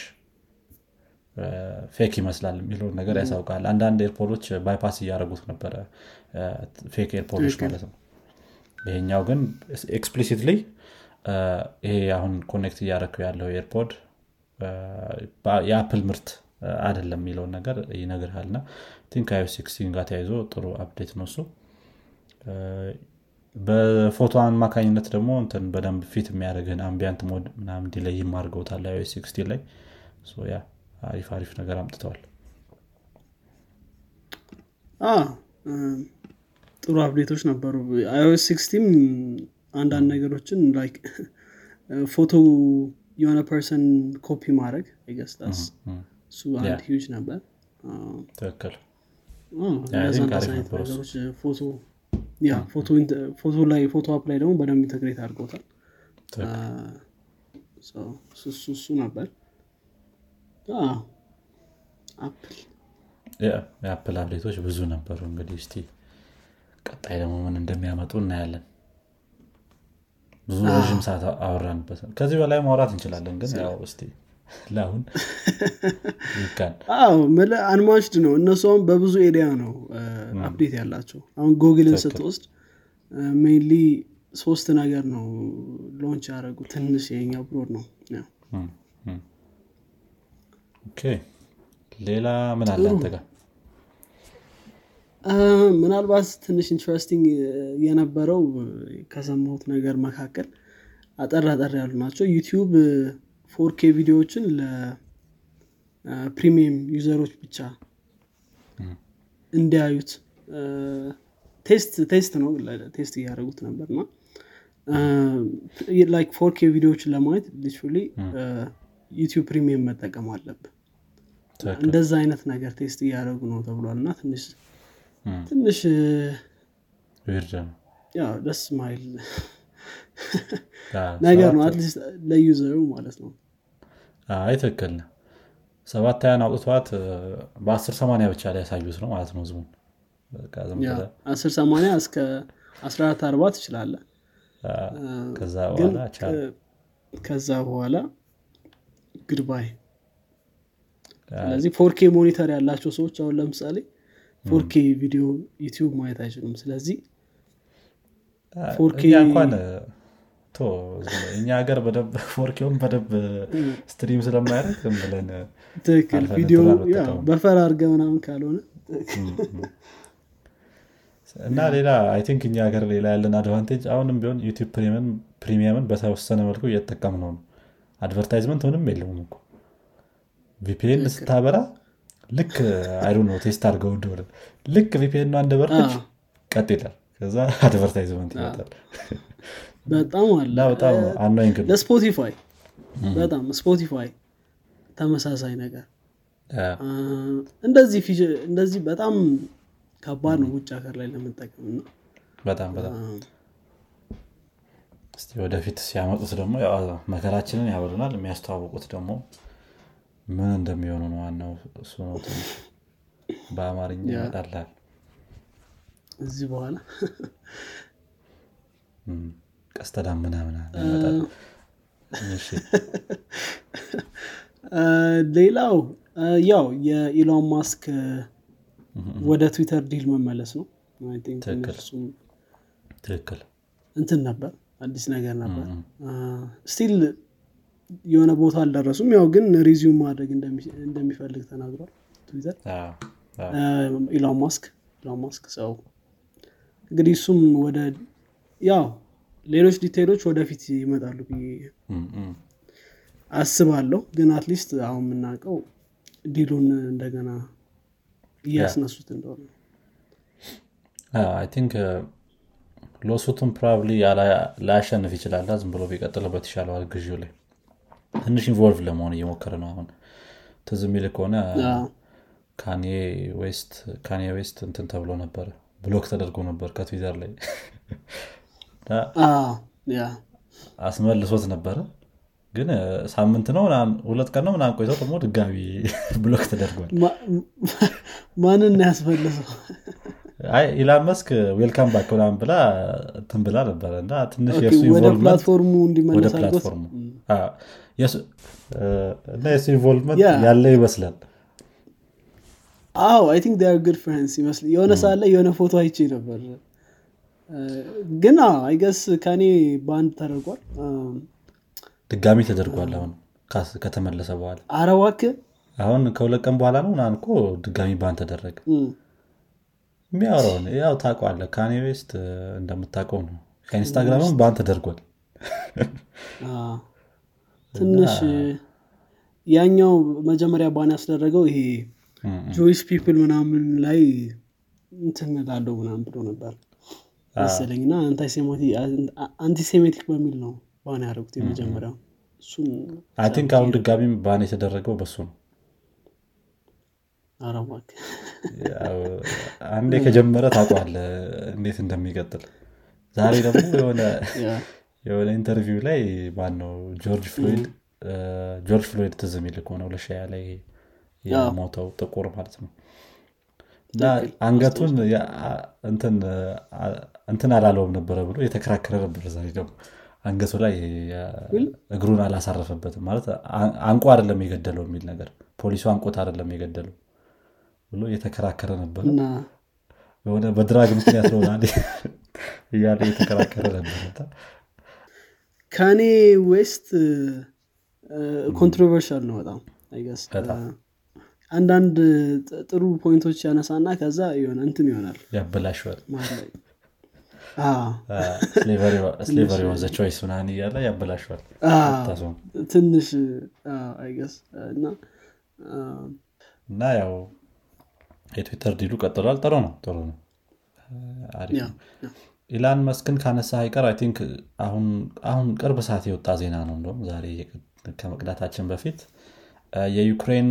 fake ይመስላል የሚለውን ነገር ያሳውቃል። አንዳንድ AirPod ኦች bypass እያደረጉት ነበረ fake AirPod ኦች ማለት ነው። ይሄኛው ግን explicitly ይሄ አሁን connect እያደረግው ያለው AirPod የ Apple ምርት አይደለም የሚለውን ነገር ይነግርሃል I think iOS sixteen ጋር ተያይዞ ጥሩ update ነው እሱ በፎቶ አማካኝነት ደግሞ እንትን በደንብ ፊት የሚያደርግህን ambient mode ምናምን እንዲለይም አድርገውታል iOS sixteen ላይ። ያ አሪፍ አሪፍ ነገር አምጥተዋል። ጥሩ update ኦች ነበሩ። አይኦስ ሲክስቲም አንዳንድ ነገሮችን like ፎቶ የሆነ person copy ማድረግ I guess that's እሱ አንድ ነበር። ትክክል። ፎቶ ያ ፎቶ ላይ ፎቶ app ላይ ደግሞ በደንብ integrate አድርገውታል። እሱ እሱ ነበር። Apple የ Apple update ኦች ብዙ ነበሩ። እንግዲህ እስቲ ቀጣይ ደግሞ ምን እንደሚያመጡ እናያለን። ብዙ ረዥም ሰዓት አወራንበት። ከዚህ በላይ ማውራት እንችላለን ግን ያው እስቲ ለአሁን unmatched ነው። እነሱም በብዙ area ነው update ያላቸው። አሁን ጎግልን ስትወስድ mainly ሶስት ነገር ነው launch ያደረጉ ትንሽ የኛው broad ነው። ሌላ ምን አለ አንተ ጋር? ምናልባት ትንሽ interesting የነበረው ከሰማሁት ነገር መካከል አጠር አጠር ያሉ ናቸው። YouTube 4K ቪዲዮዎችን ለ premium user ኦች ብቻ እንዲያዩት test test ነው test እያደረጉት ነበር እና like 4K ቪዲዮዎችን ለማየት literally YouTube Premium መጠቀም አለብን ትክክል። እንደዛ አይነት ነገር test እያደረጉ ነው ተብሏል እና ትንሽ ትንሽ ደስ ማይል ነገር ነው at least ለ user ኡ ማለት ነው። አይ ትክክል ነህ። ሰባት ያን አውጥቷት በአስር ሰማንያ ብቻ ላይ ያሳዩት ነው ማለት ነው ብለህ፣ አስር ሰማንያ እስከ አስራ አራት አርባ ትችላለ ከዛ በኋላ ግድባይ ስለዚህ 4K monitor ያላቸው ሰዎች አሁን ለምሳሌ 4K ቪዲዮ YouTube ማየት አይችሉም። ስለዚህ እኛ እንኳን እኛ ሀገር በደንብ 4K ውን በደንብ stream ስለማያደርግ ዝም ብለን ትክክል ቪዲዮ buffer ምናምን ካልሆነ እና ሌላ I think እኛ ሀገር ሌላ ያለን advantage አሁንም ቢሆን YouTube Premium ን በተወሰነ መልኩ እየተጠቀም ነው። ነው advertisement ምንም የለውም እኮ። VPN ስታበራ ልክ አይዶ ነው test አድርገው ልክ VPN ነው እንደበረች አዎ። ቀጥ ይላል ከዛ advertisement ይመጣል። በጣም አለ። በጣም annoying ለ Spotify በጣም Spotify ተመሳሳይ ነገር። እንደዚህ እንደዚህ በጣም ከባድ ነው ውጭ ሀገር ላይ ለመጠቀም እና በጣም በጣም። እስቲ ወደፊት ሲያመጡት ደግሞ መከራችንን ያበሉናል። የሚያስተዋውቁት ደግሞ ምን እንደሚሆኑ ነው ዋናው እሱ ነው በአማርኛ ይመጣላል እዚህ በኋላ እም፣ ቀስተ ዳመና ምናምን ይመጣል እሺ። አ፣ ሌላው ያው የኢሎን ማስክ ወደ Twitter deal መመለስ ነው። ትክክል። እንትን ነበር አዲስ ነገር ነበር። still የሆነ ቦታ አልደረሱም። ያው ግን resume ማድረግ እንደሚ- እንደሚፈልግ ተናግሯል ትዊተር። ኢሎን ማስክ ኢሎን ማስክ ሰው እንግዲህ እሱም ወደ ያው ሌሎች detail ኦች ወደፊት ይመጣሉ ብዬ አስባለሁ። ግን at least አሁን የምናውቀው deal ኡን እንደገና እያስነሱት እንደሆነ I think lawsuit ኡን probably ላያሸንፍ ይችላል። ዝም ብሎ ቢቀጥልበት ይሻለዋል ግዢው ላይ ትንሽ involve ለመሆን እየሞከረ ነው አሁን። ትዝ የሚል ከሆነ ካኔ ዌስት እንትን ተብሎ ነበር block ተደርጎ ነበር ከትዊተር ላይ። አስመልሶት ነበረ። ግን ሳምንት ነው ሁለት ቀን ነው ምናምን ቆይተው ደግሞ ድጋሚ block ተደርጓል። ማንን አይ ኢሎን ማስክ welcome back ምናምን ብላ እንትን ብላ ነበረ እና ትንሽ platform ኡ እንዲመለስ የእሱ- involvement ያለ ይመስላል አዎ I think they're good friends ይመስል የሆነ ሰዓት ላይ የሆነ ፎቶ አይቼ ነበር። ግን I guess ካኔ banned ተደርጓል። ድጋሚ ተደርጓል አሁን ከተመለሰ በኋላ። አረዋክ አሁን ከሁለት ቀን በኋላ ነው ምናምን እኮ ድጋሚ ban ተደረገ። የሚያወራውን ያው ታውቀዋለህ ካኔ ዌስት እንደምታውቀው ነው። ከ Instagram ም ban ተደርጓል። ትንሽ ያኛው መጀመሪያ ban ያስደረገው ይሄ Jewish people ምናምን ላይ እንትን እላለሁ ምናምን ብሎ ነበር መሰለኝ። እና antisemitic በሚል ነው ban ያደረጉት የመጀመሪያው። እሱን I think አሁን ድጋሚም ban የተደረገው በሱ ነው። አንዴ ከጀመረ ታውቀዋለህ እንዴት እንደሚቀጥል። ዛሬ ደግሞ የሆነ interview ላይ ማነው? ጆርጅ ፍሎይድ እ፣ ጆርጅ ፍሎይድ ትዝ የሚል ከሆነ ለሻያ ላይ የሞተው ጥቁር ማለት ነው። አንገቱን እንትን አላለውም ነበረ ብሎ የተከራከረ ነበር ዛሬ ደግሞ አንገቱ ላይ እግሩን አላሳረፈበትም ማለት አንቆ አይደለም የገደለው የሚል ነገር ፖሊሱ አንቆት አይደለም የገደለው ብሎ እየተከራከረ ነበር። እና የሆነ በድራግ ምክንያት ነው እያለ የተከራከረ ነበር። ካኔ ዌስት controversial ነው በጣም። አንዳንድ ጥሩ point ኦች ያነሳና ከዛ የሆነ እንትን ይሆናል። ያበላሸዋል። slavery choice እያለ ያበላሸዋል? ትንሽ I guess እና እና ያው የ Twitter deal ኡ ቀጥሏል። ጥሩ ነው ጥሩ ነው። ኢላን መስክን ካነሳ አይቀር I think አሁን ቅርብ ሰዓት የወጣ ዜና ነው። እንደውም ዛሬ ከመቅዳታችን በፊት የዩክሬን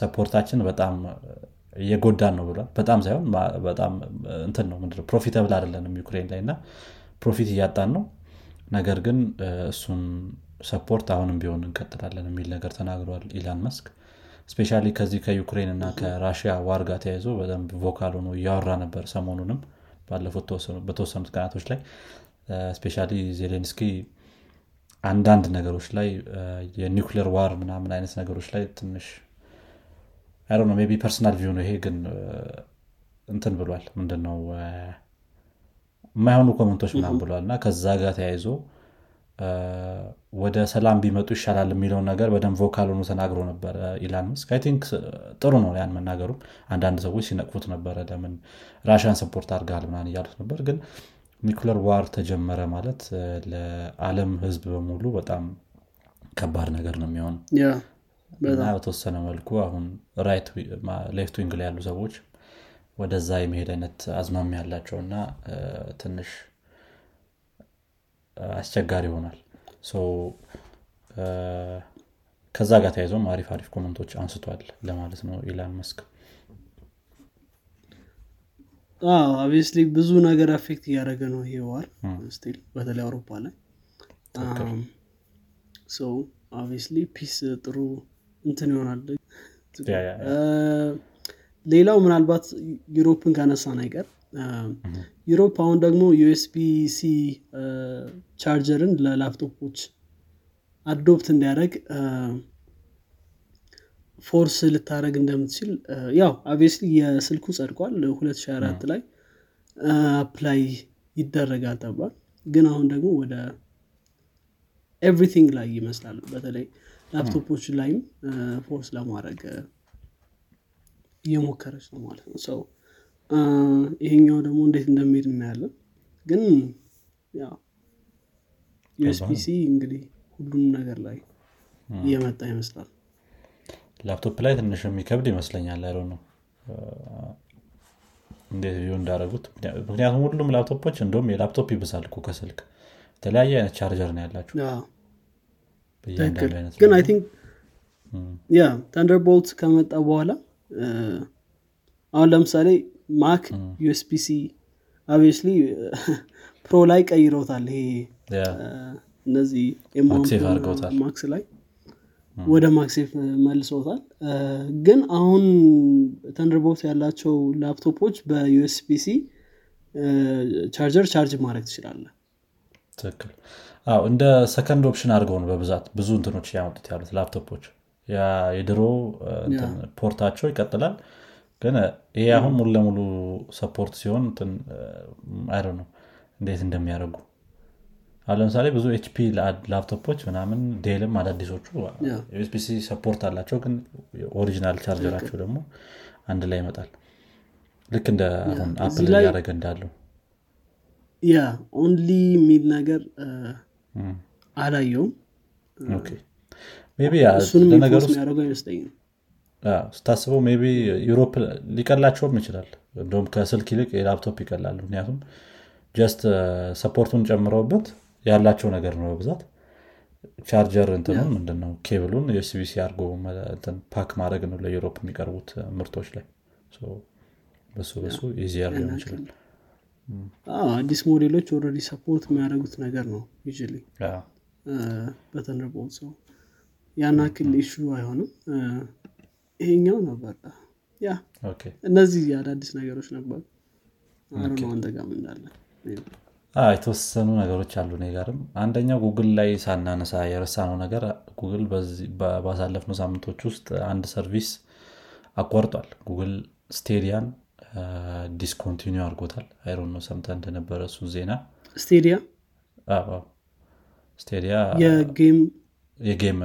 support ኣችን በጣም እየጎዳን ነው ብሏል። በጣም ሳይሆን በጣም እንትን ነው ምንድነው profitable አይደለንም ዩክሬን ላይ እና profit እያጣን ነው። ነገር ግን እሱን support አሁንም ቢሆን እንቀጥላለን የሚል ነገር ተናግሯል ኢላን መስክ። specially ከዚህ ከዩክሬን እና ከራሽያ war ጋር ተያይዞ በደንብ vocal ሆኖ እያወራ ነበር ሰሞኑንም ባለፉት ተወሰኑ- በተወሰኑት ቀናቶች ላይ። specially ዜሌንስኪ አንዳንድ ነገሮች ላይ የ nuclear war ምናምን አይነት ነገሮች ላይ ትንሽ I know my personal view ነው ይሄ ግን እንትን ብሏል። ምንድነው? የማይሆኑ comment ኦች ምናምን ብሏል። እና ከዛ ጋር ተያይዞ ወደ ሰላም ቢመጡ ይሻላል የሚለውን ነገር በደንብ vocal ሆኖ ተናግሮ ነበረ ኢላን መስክ። I think ጥሩ ነው ያን መናገሩ አንዳንድ ሰዎች ሲነቅፉት ነበረ ለምን ራሽያን support አድርገሃል ምናምን እያሉት ነበር። ግን nuclear war ተጀመረ ማለት አ፣ ለዓለም ህዝብ በሙሉ በጣም ከባድ ነገር ነው የሚሆነው። yeah እና በተወሰነ መልኩ አሁን left wing ላይ ያሉ ሰዎች ወደዛ የመሄድ አይነት አዝማሚያ ያላቸው እና ትንሽ አስቸጋሪ ይሆናል ከዛ ጋር ተያይዞም አሪፍ አሪፍ comment ኦች አንስቷል ለማለት ነው ኢላን መስክ obviously ብዙ ነገር affect እያደረገ ነው ይሄ war still በተለይ አውሮፓ ላይ። so obviously peace ጥሩ እንትን ይሆናል። አ፣ ሌላው ምናልባት Europe ን ካነሳን አይቀር Europe አሁን ደግሞ USB C ቻርጀርን ለላፕቶፖች adopt እንዲያደረግ force ልታደረግ እንደምትችል ያው obviously የስልኩ ጸድቋል 2004 ላይ apply ይደረጋል ተብሏል። ግን አሁን ደግሞ ወደ everything ላይ ይመስላል። በተለይ ላፕቶፖች ላይም force ለማድረግ እየሞከረች ነው ማለት ነው። so ይሄኛው ደግሞ እንዴት እንደሚሄድ እናያለን። ግን ያው USB-C እንግዲህ ሁሉም ነገር ላይ እየመጣ ይመስላል ላፕቶፕ ላይ ትንሽ የሚከብድ ይመስለኛል። ያለው ነው እንዴት view እንዳደረጉት? ምክንያቱም ሁሉም ላፕቶፖች እንደውም የላፕቶፕ ይብሳል እኮ ከስልክ። የተለያየ አይነት ቻርጀር ነው ያላቸው ግን I think yeah Thunderbolt ከመጣ በኋላ እ፣ አሁን ለምሳሌ Mac USB-C obviously Pro ላይ ቀይረውታል ይሄ እ፣ እነዚህ Macs ላይ ወደ MagSafe መልሰውታል እ፣ ግን አሁን Thunderbolt ያላቸው ላፕቶፖች በ USB-C charger charge ማድረግ ትችላለህ። ትክክል። አዎ እንደ second option አድርገው ነው በብዛት ብዙ እንትኖች ያመጡት ያሉት ላፕቶፖች። የድሮ port ኣቸው ይቀጥላል። ግን ይሄ አሁን ሙሉ ለሙሉ support ሲሆን I know እንዴት እንደሚያደርጉ ለምሳሌ ብዙ HP ላፕቶፖች ምናምን Dell ም አዳዲሶቹ yeah። USB-C support አላቸው ግን original charger ኣቸው ደግሞ አንድ ላይ ይመጣል። ልክ እንደ አሁን Apple እያደረገ እንዳለው። yeah only የሚል ነገር አላየውም ስታስበው ቢ Europe ሊቀላቸውም ይችላል። እንደውም ከስልክ ይልቅ የላፕቶፕ ይቀላል ምክንያቱም just support ኡን ጨምረውበት ያላቸው ነገር ነው በብዛት። ቻርጀር እንትኑን ምንድነው? cable ኡን USB-C አድርጎ pack ማድረግ ነው ለ Europe የሚቀርቡት ምርቶች ላይ። በሱ በሱ easier ሊሆን ይችላል። አዎ፣ አዲስ ሞዴሎች already support የሚያደርጉት ነገር ነው usually አዎ፣ በ Thunderbolt so ያን ያክል issue አይሆንም። እ፣ ይሄኛው ነበር yeah እነዚህ አዳዲስ ነገሮች ነበሩ። ነው አንተ እንዳለ የተወሰኑ ነገሮች አሉ እኔ ጋርም። አንደኛው ጉግል ላይ ሳናነሳ የረሳነው ነገር ጉግል ባሳለፍነው ሳምንቶች ውስጥ አንድ service አቋርጧል። ጉግል Stadia ን discontinue አድርጎታል። አይሮን ነው ሰምተ እንደነበረ እሱ ዜና። Stadia? Stadia የ game? የ game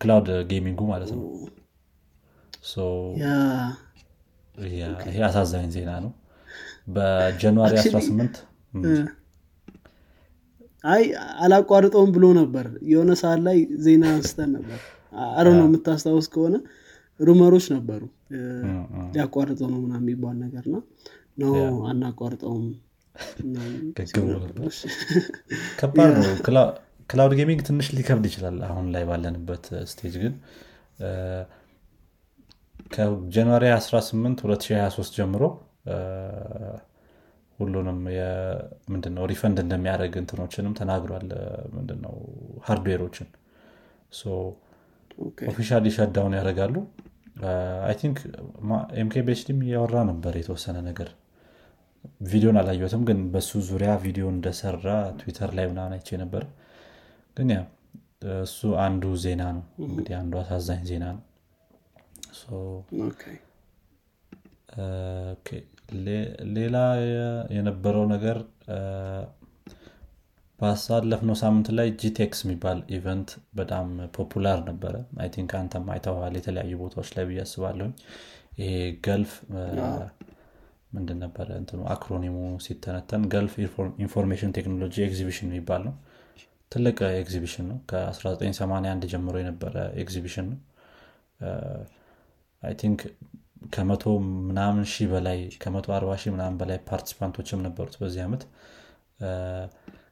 cloud gaming ኡ ማለት ነው። ይሄ አሳዛኝ ዜና ነው። በ January 18 አይ አላቋርጠውም ብሎ ነበር። የሆነ ሰዓት ላይ ዜና አንስተን ነበር። አረ ነው የምታስታውስ ከሆነ rumor ኦች ነበሩ። ሊያቋርጠው ነው ምና የሚባል ነገር ና ነው አናቋርጠውም ከባድ ነው። cloud gaming ትንሽ ሊከብድ ይችላል አሁን ላይ ባለንበት stage ግን። ከ January 18 2023 ጀምሮ ሁሉንም ምንድነው refund እንደሚያደርግ እንትኖችንም ተናግሯል። ምንድነው hardwareኦችን። officially shut down ያደርጋሉ። I think ኤምኬቤችዲም እያወራ ነበር የተወሰነ ነገር። ቪዲዮውን አላየትም ግን በሱ ዙሪያ ቪዲዮ እንደሰራ ትዊተር ላይ ምናምን አይቼ ነበር። ግን ያ እሱ አንዱ ዜና ነው። እንግዲህ አንዱ አሳዛኝ ዜና ነው ሌላ የነበረው ነገር ባሳለፍነው ሳምንት ላይ ጂቴክስ የሚባል event በጣም popular ነበረ። I think አንተም አይተዋል የተለያዩ ቦታዎች ላይ ብዬ አስባለሁኝ። ይሄ ገልፍ ምንድን ነበረ እንትኑ acronym ኡ ሲተነተን Gulf Information Technology Exhibition የሚባል ነው። ትልቅ ኤግዚቢሽን ነው። ከ1981 ጀምሮ የነበረ ኤግዚቢሽን ነው። I think ከመቶ ምናምን ሺህ በላይ ከመቶ አርባ ሺህ ምናምን በላይ participant ኦችም ነበሩት በዚህ ዓመት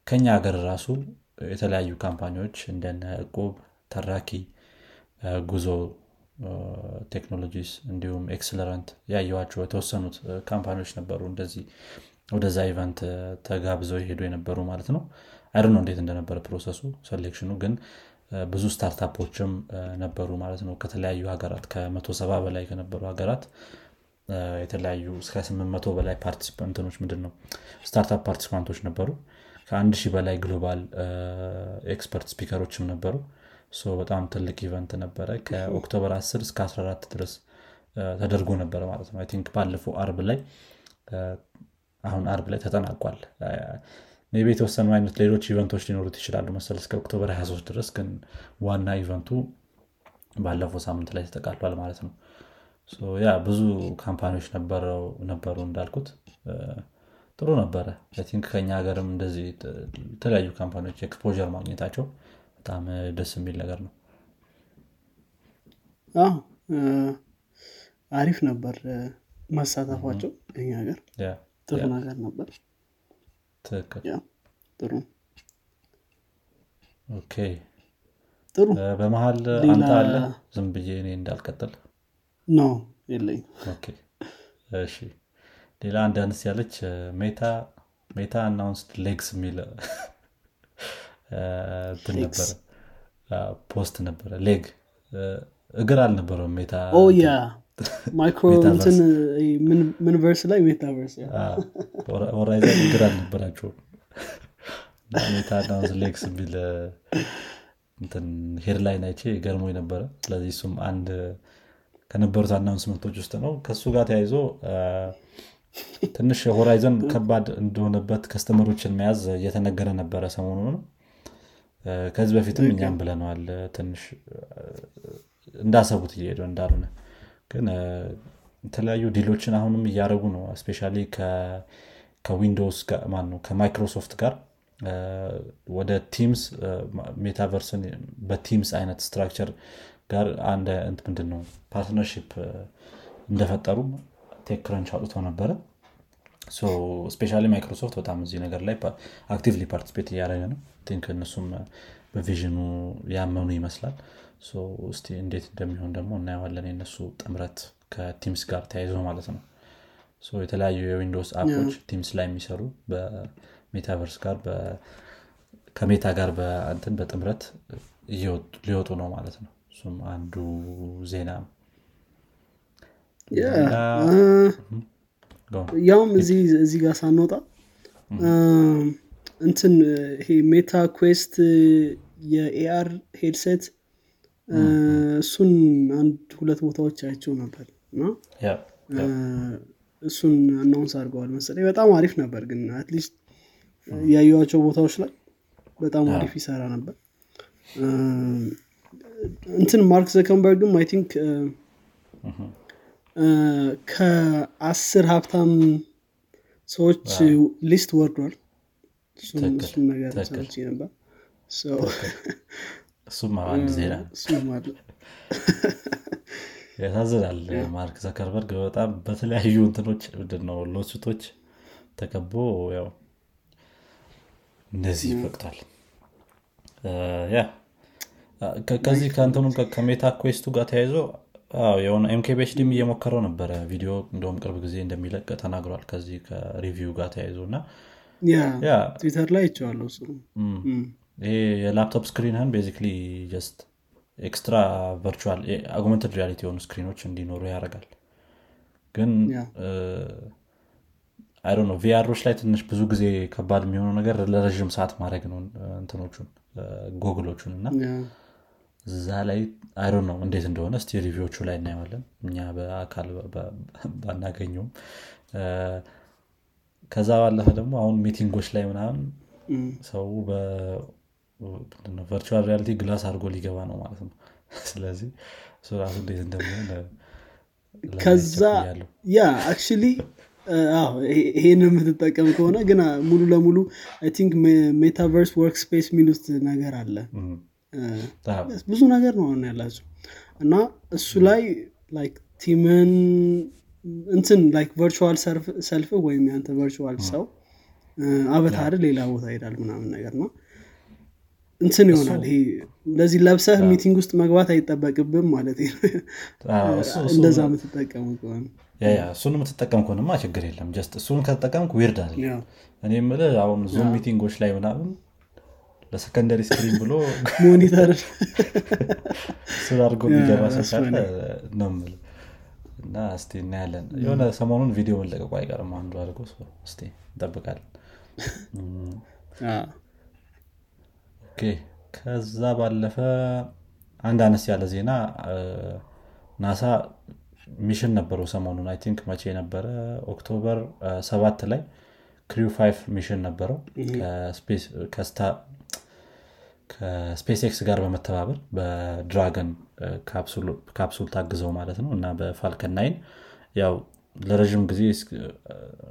ከኛ ሀገር ራሱ የተለያዩ ካምፓኒዎች እንደነ እቁብ ተራኪ ጉዞ ቴክኖሎጂስ እንዲሁም ኤክሰለረንት ያየዋቸው የተወሰኑት ካምፓኒዎች ነበሩ። እንደዚህ ወደዛ event ተጋብዘው የሄዱ የነበሩ ማለት ነው። አይደ እንዴት እንደነበረ process ኡ selection ኡ ግን ብዙ startup ኦችም ነበሩ ማለት ነው። ከተለያዩ ሀገራት ከመቶ ሰባ በላይ ከነበሩ ሀገራት የተለያዩ እስከ 800 በላይ participant ኦች ምንድን ነው startup participant ኦች ነበሩ። ከአንድ ሺህ በላይ global expert speaker ኦችም ነበሩ። በጣም ትልቅ event ነበረ። ከ October 10 እስከ 14 ድረስ ተደርጎ ነበረ ማለት ነው። think ባለፈው አርብ ላይ አሁን አርብ ላይ ተጠናቋል maybe የተወሰኑ አይነት ሌሎች event ኦች ሊኖሩት ይችላሉ መሰል እስከ October 23 ድረስ ግን ዋና event ኡ ባለፈው ሳምንት ላይ ተጠቃሏል ማለት ነው። ያ ብዙ ካምፓኒዎች ነበሩ እንዳልኩት። ጥሩ ነበረ። think ከኛ ሀገርም እንደዚህ የተለያዩ ካምፓኒዎች exposure ማግኘታቸው በጣም ደስ የሚል ነገር ነው። አሪፍ ነበር። መሳተፋቸው እኛ ሀገር ጥሩ ነገር ነበር ትክክል። ጥሩ። Okay። ጥሩ። በመሀል አንተ አለ? ዝም ብዬ እኔ እንዳልቀጥል? No የለኝ እሺ። ሌላ አንድ አነስ ያለች ሜታ ሜታ announced legs የሚል እንትን ነበረ። post ነበረ። leg እግር አልነበረውም ሜታ ያ ማይክሮ እንትን ምን ቨርስ ላይ? ሜታቨርስ ሆራይዘን እግር አልነበራቸውም ሜታ announce legs የሚል እንትን headline አይቼ ገርሞ ነበረ። ስለዚህ እሱም አንድ ከነበሩት announcement ኦች ውስጥ ነው። ከእሱ ጋር ተያይዞ ትንሽ ሆራይዘን ከባድ እንደሆነበት customer ኦችን መያዝ እየተነገረ ነበረ ሰሞኑ ነው ከዚህ በፊትም እኛም ብለነዋል። ትንሽ እንዳሰቡት እየሄደ እንዳልሆነ ግን የተለያዩ deal ኦችን አሁንም እያደረጉ ነው። especially ከዊንዶውስ ማን ነው ከማይክሮሶፍት ጋር ወደ ቲምስ ሜታቨርስን በቲምስ አይነት structure ጋር አንድ ምንድን ነው partnership እንደፈጠሩ ቴክክረንች አውጥተው ነበረ። especially ማይክሮሶፍት በጣም እዚህ ነገር ላይ actively participate እያደረገ ነው። think እነሱም በ vision ኡ ያመኑ ይመስላል እስቲ እንዴት እንደሚሆን ደግሞ እናየዋለን የነሱ ጥምረት ከቲምስ ጋር ተያይዞ ማለት ነው። የተለያዩ የዊንዶውስ app ኦች ቲምስ ላይ የሚሰሩ በሜታቨርስ ጋር ከሜታ ጋር በንትን በጥምረት ሊወጡ ነው ማለት ነው። እሱም አንዱ ዜና ያውም እዚህ ጋር ሳንወጣ እንትን ይሄ ሜታ ኩዌስት የ AR headset እሱን አንድ ሁለት ቦታዎች አያቸው ነበር እና እሱን announce አድርገዋል መሰለኝ። በጣም አሪፍ ነበር ግን at least ያዩዋቸው ቦታዎች ላይ በጣም አሪፍ ይሰራ ነበር። እንትን ማርክ ዘከርበርግም I think ከአስር ሀብታም ሰዎች ሊስት ወርዷል። እሱም ነገር ነበር እሱም አንድ ዜና ያሳዝናል። ማርክ ዘከርበርግ በጣም በተለያዩ እንትኖች ምንድነው ሎሱቶች ተከቦ ያው እንደዚህ ይፈቅቷል ያ ከዚህ ከእንትኑ ከሜታ ኩዌስቱ ጋር ተያይዞ የሆነ ኤምኬቤችዲም እየሞከረው ነበረ ቪዲዮ እንደውም ቅርብ ጊዜ እንደሚለቅ ተናግሯል ከዚህ ከ review ው ጋር ተያይዞ እና ትዊተር ላይ አይቼዋለሁ ይሄ የ laptop screen ህን basically just extra virtual augmented reality የሆኑ screen ኦች እንዲኖሩ ያደርጋል። ግን አይ ነው VR ኦች ላይ ትንሽ ብዙ ጊዜ ከባድ የሚሆነው ነገር ለረዥም ሰዓት ማድረግ ነው እንትኖቹን goggle ኦቹን እና እዛ ላይ አይሮ ነው እንዴት እንደሆነ እስቲ review ዎቹ ላይ እናየዋለን። እኛ በአካል ባናገኘውም። ከዛ ባለፈ ደግሞ አሁን meeting ኦች ላይ ምናምን ሰው virtual reality glass አድርጎ ሊገባ ነው ማለት ነው። ስለዚህ እሱ ራሱ እንዴት እንደሚሆን ከዛ ያ actually ይሄን የምትጠቀም ከሆነ ግን ሙሉ ለሙሉ think ሜታቨርስ workspace የሚሉት ነገር አለ። ብዙ ነገር ነው አሁን ያላቸው እና እሱ ላይ like ቲምን እንትን like virtual self ወይም ያንተ virtual ሰው avatar ሌላ ቦታ ይሄዳል ምናምን ነገር ነው እንትን ይሆናል ይሄ እንደዚህ ለብሰህ meeting ውስጥ መግባት አይጠበቅብም ማለት እንደዛ የምትጠቀሙ ከሆነ። እሱን የምትጠቀም ከሆነማ ችግር የለም። just እሱን ከተጠቀምኩ weird አለ እኔ ምል አሁን Zoom meeting ኦች ላይ ምናምን ለ secondary screen ብሎ monitor እሱን አድርጎ የሚገባ ሰው ነው። ምል እና እስቲ እናያለን። የሆነ ሰሞኑን ቪዲዮ መለቀቁ አይቀርም። አንዱ አድርጎ እስቲ እንጠብቃለን ከዛ ባለፈ አንድ አነስ ያለ ዜና NASA mission ነበረው ሰሞኑን። I think መቼ ነበረ? October ሰባት ላይ Crew Five mission ነበረው። ከ SpaceX ጋር በመተባበር በ Dragon capsule ታግዘው ማለት ነው። እና በ Falcon Nine ያው ለረዥም ጊዜ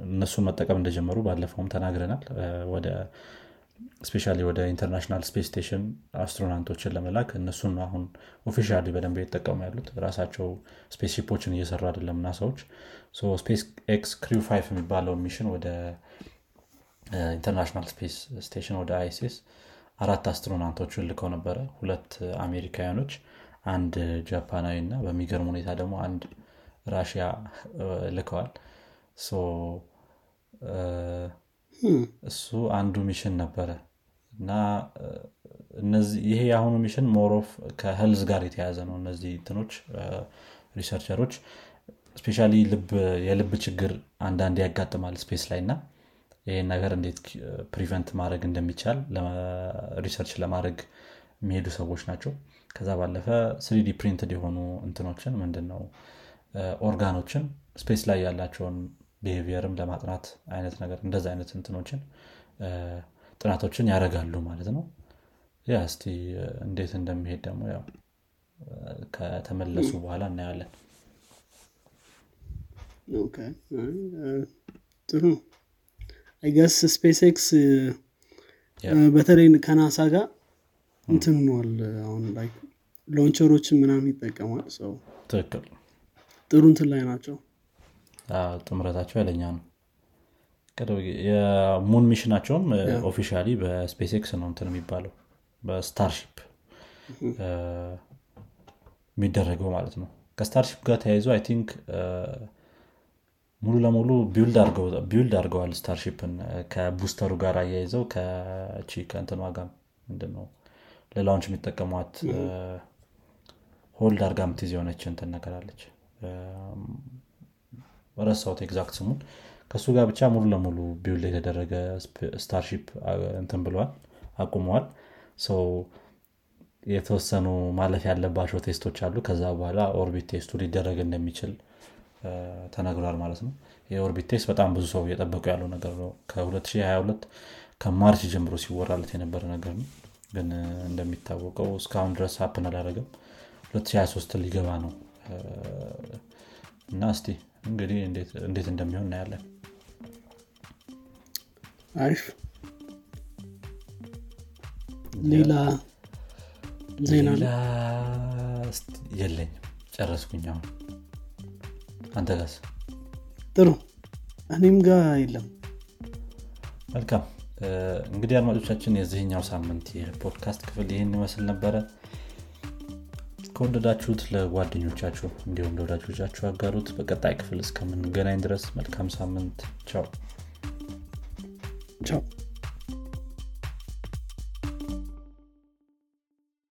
እነሱን መጠቀም እንደጀመሩ ባለፈውም ተናግረናል። ወደ specially ወደ International Space Station astronaut ኦችን ለመላክ እነሱን አሁን officially በደንብ የተጠቀሙ ያሉት ራሳቸው spaceship ኦችን እየሰሩ አይደለም NASA ዎች SpaceX Crew Five የሚባለው mission ወደ International Space Station ወደ ISS አራት astronaut ኦችን ልከው ነበረ። ሁለት አሜሪካውያኖች አንድ ጃፓናዊ እና በሚገርም ሁኔታ ደግሞ አንድ ራሽያ ልከዋል እሱ አንዱ mission ነበረ። እና ይሄ የአሁኑ mission more of ከ health ጋር የተያዘ ነው። እነዚህ እንትኖች researcher ኦች specially የልብ ችግር አንዳንድ ያጋጥማል space ላይ። እና ይህን ነገር እንዴት prevent ማድረግ እንደሚቻል research ለማድረግ የሚሄዱ ሰዎች ናቸው። ከዛ ባለፈ 3D printed የሆኑ እንትኖችን ምንድን ነው ኦርጋኖችን space ላይ ያላቸውን behavior ም ለማጥናት አይነት ነገር እንደዚ አይነት እንትኖችን ጥናቶችን ያደርጋሉ ማለት ነው። ያ እስቲ እንዴት እንደሚሄድ ደግሞ ያው ከተመለሱ በኋላ እናያለን ጥሩ። I guess SpaceX በተለይ ከ NASA ጋር እንትን ሆኗል። አሁን ላይ launcher ኦችን ምናምን ይጠቀማል። ሰው ትክክል። ጥሩ እንትን ላይ ናቸው ጥምረታቸው ያለኛ ነው። የ moon mission ኣቸውም officially በ SpaceX ነው እንትን የሚባለው በ Starship የሚደረገው ማለት ነው። ከ Starship ጋር ተያይዞ I think ሙሉ ለሙሉ build አድርገዋል Starship ን ከ booster ኡ ጋር አያይዘው ከቺ ከእንትን ዋጋ ምንድነው ለ launch የሚጠቀሟት hold አርጋ ምትይዝ የሆነች እንትን ነገር አለች ረሳውት exact ስሙን። ከእሱ ጋር ብቻ ሙሉ ለሙሉ build የተደረገ Starship እንትን ብለዋል አቁመዋል። የተወሰኑ ማለፍ ያለባቸው test ኦች አሉ። ከዛ በኋላ orbit test ኡ ሊደረግ እንደሚችል ተነግሯል ማለት ነው። የ orbit test በጣም ብዙ ሰው እየጠበቁ ያለው ነገር ነው። ከ2022 ከ March ጀምሮ ሲወራለት የነበረ ነገር ነው። ግን እንደሚታወቀው እስካሁን ድረስ happen አላደረገም። 2023 ሊገባ ነው። እና እስቲ እንግዲህ እንዴት እንደሚሆን እናያለን። አሪፍ። ሌላ ዜና የለኝም። ጨረስኩኝ አሁን። አንተ ጋስ ጥሩ። እኔም ጋር የለም። መልካም። እንግዲህ አድማጮቻችን የዚህኛው ሳምንት የፖድካስት ክፍል ይህን ይመስል ነበረ ከወደዳችሁት ለጓደኞቻችሁ እንዲሁም ለወዳጆቻችሁ አጋሩት። በቀጣይ ክፍል እስከምንገናኝ ድረስ መልካም ሳምንት። ቻው። ቻው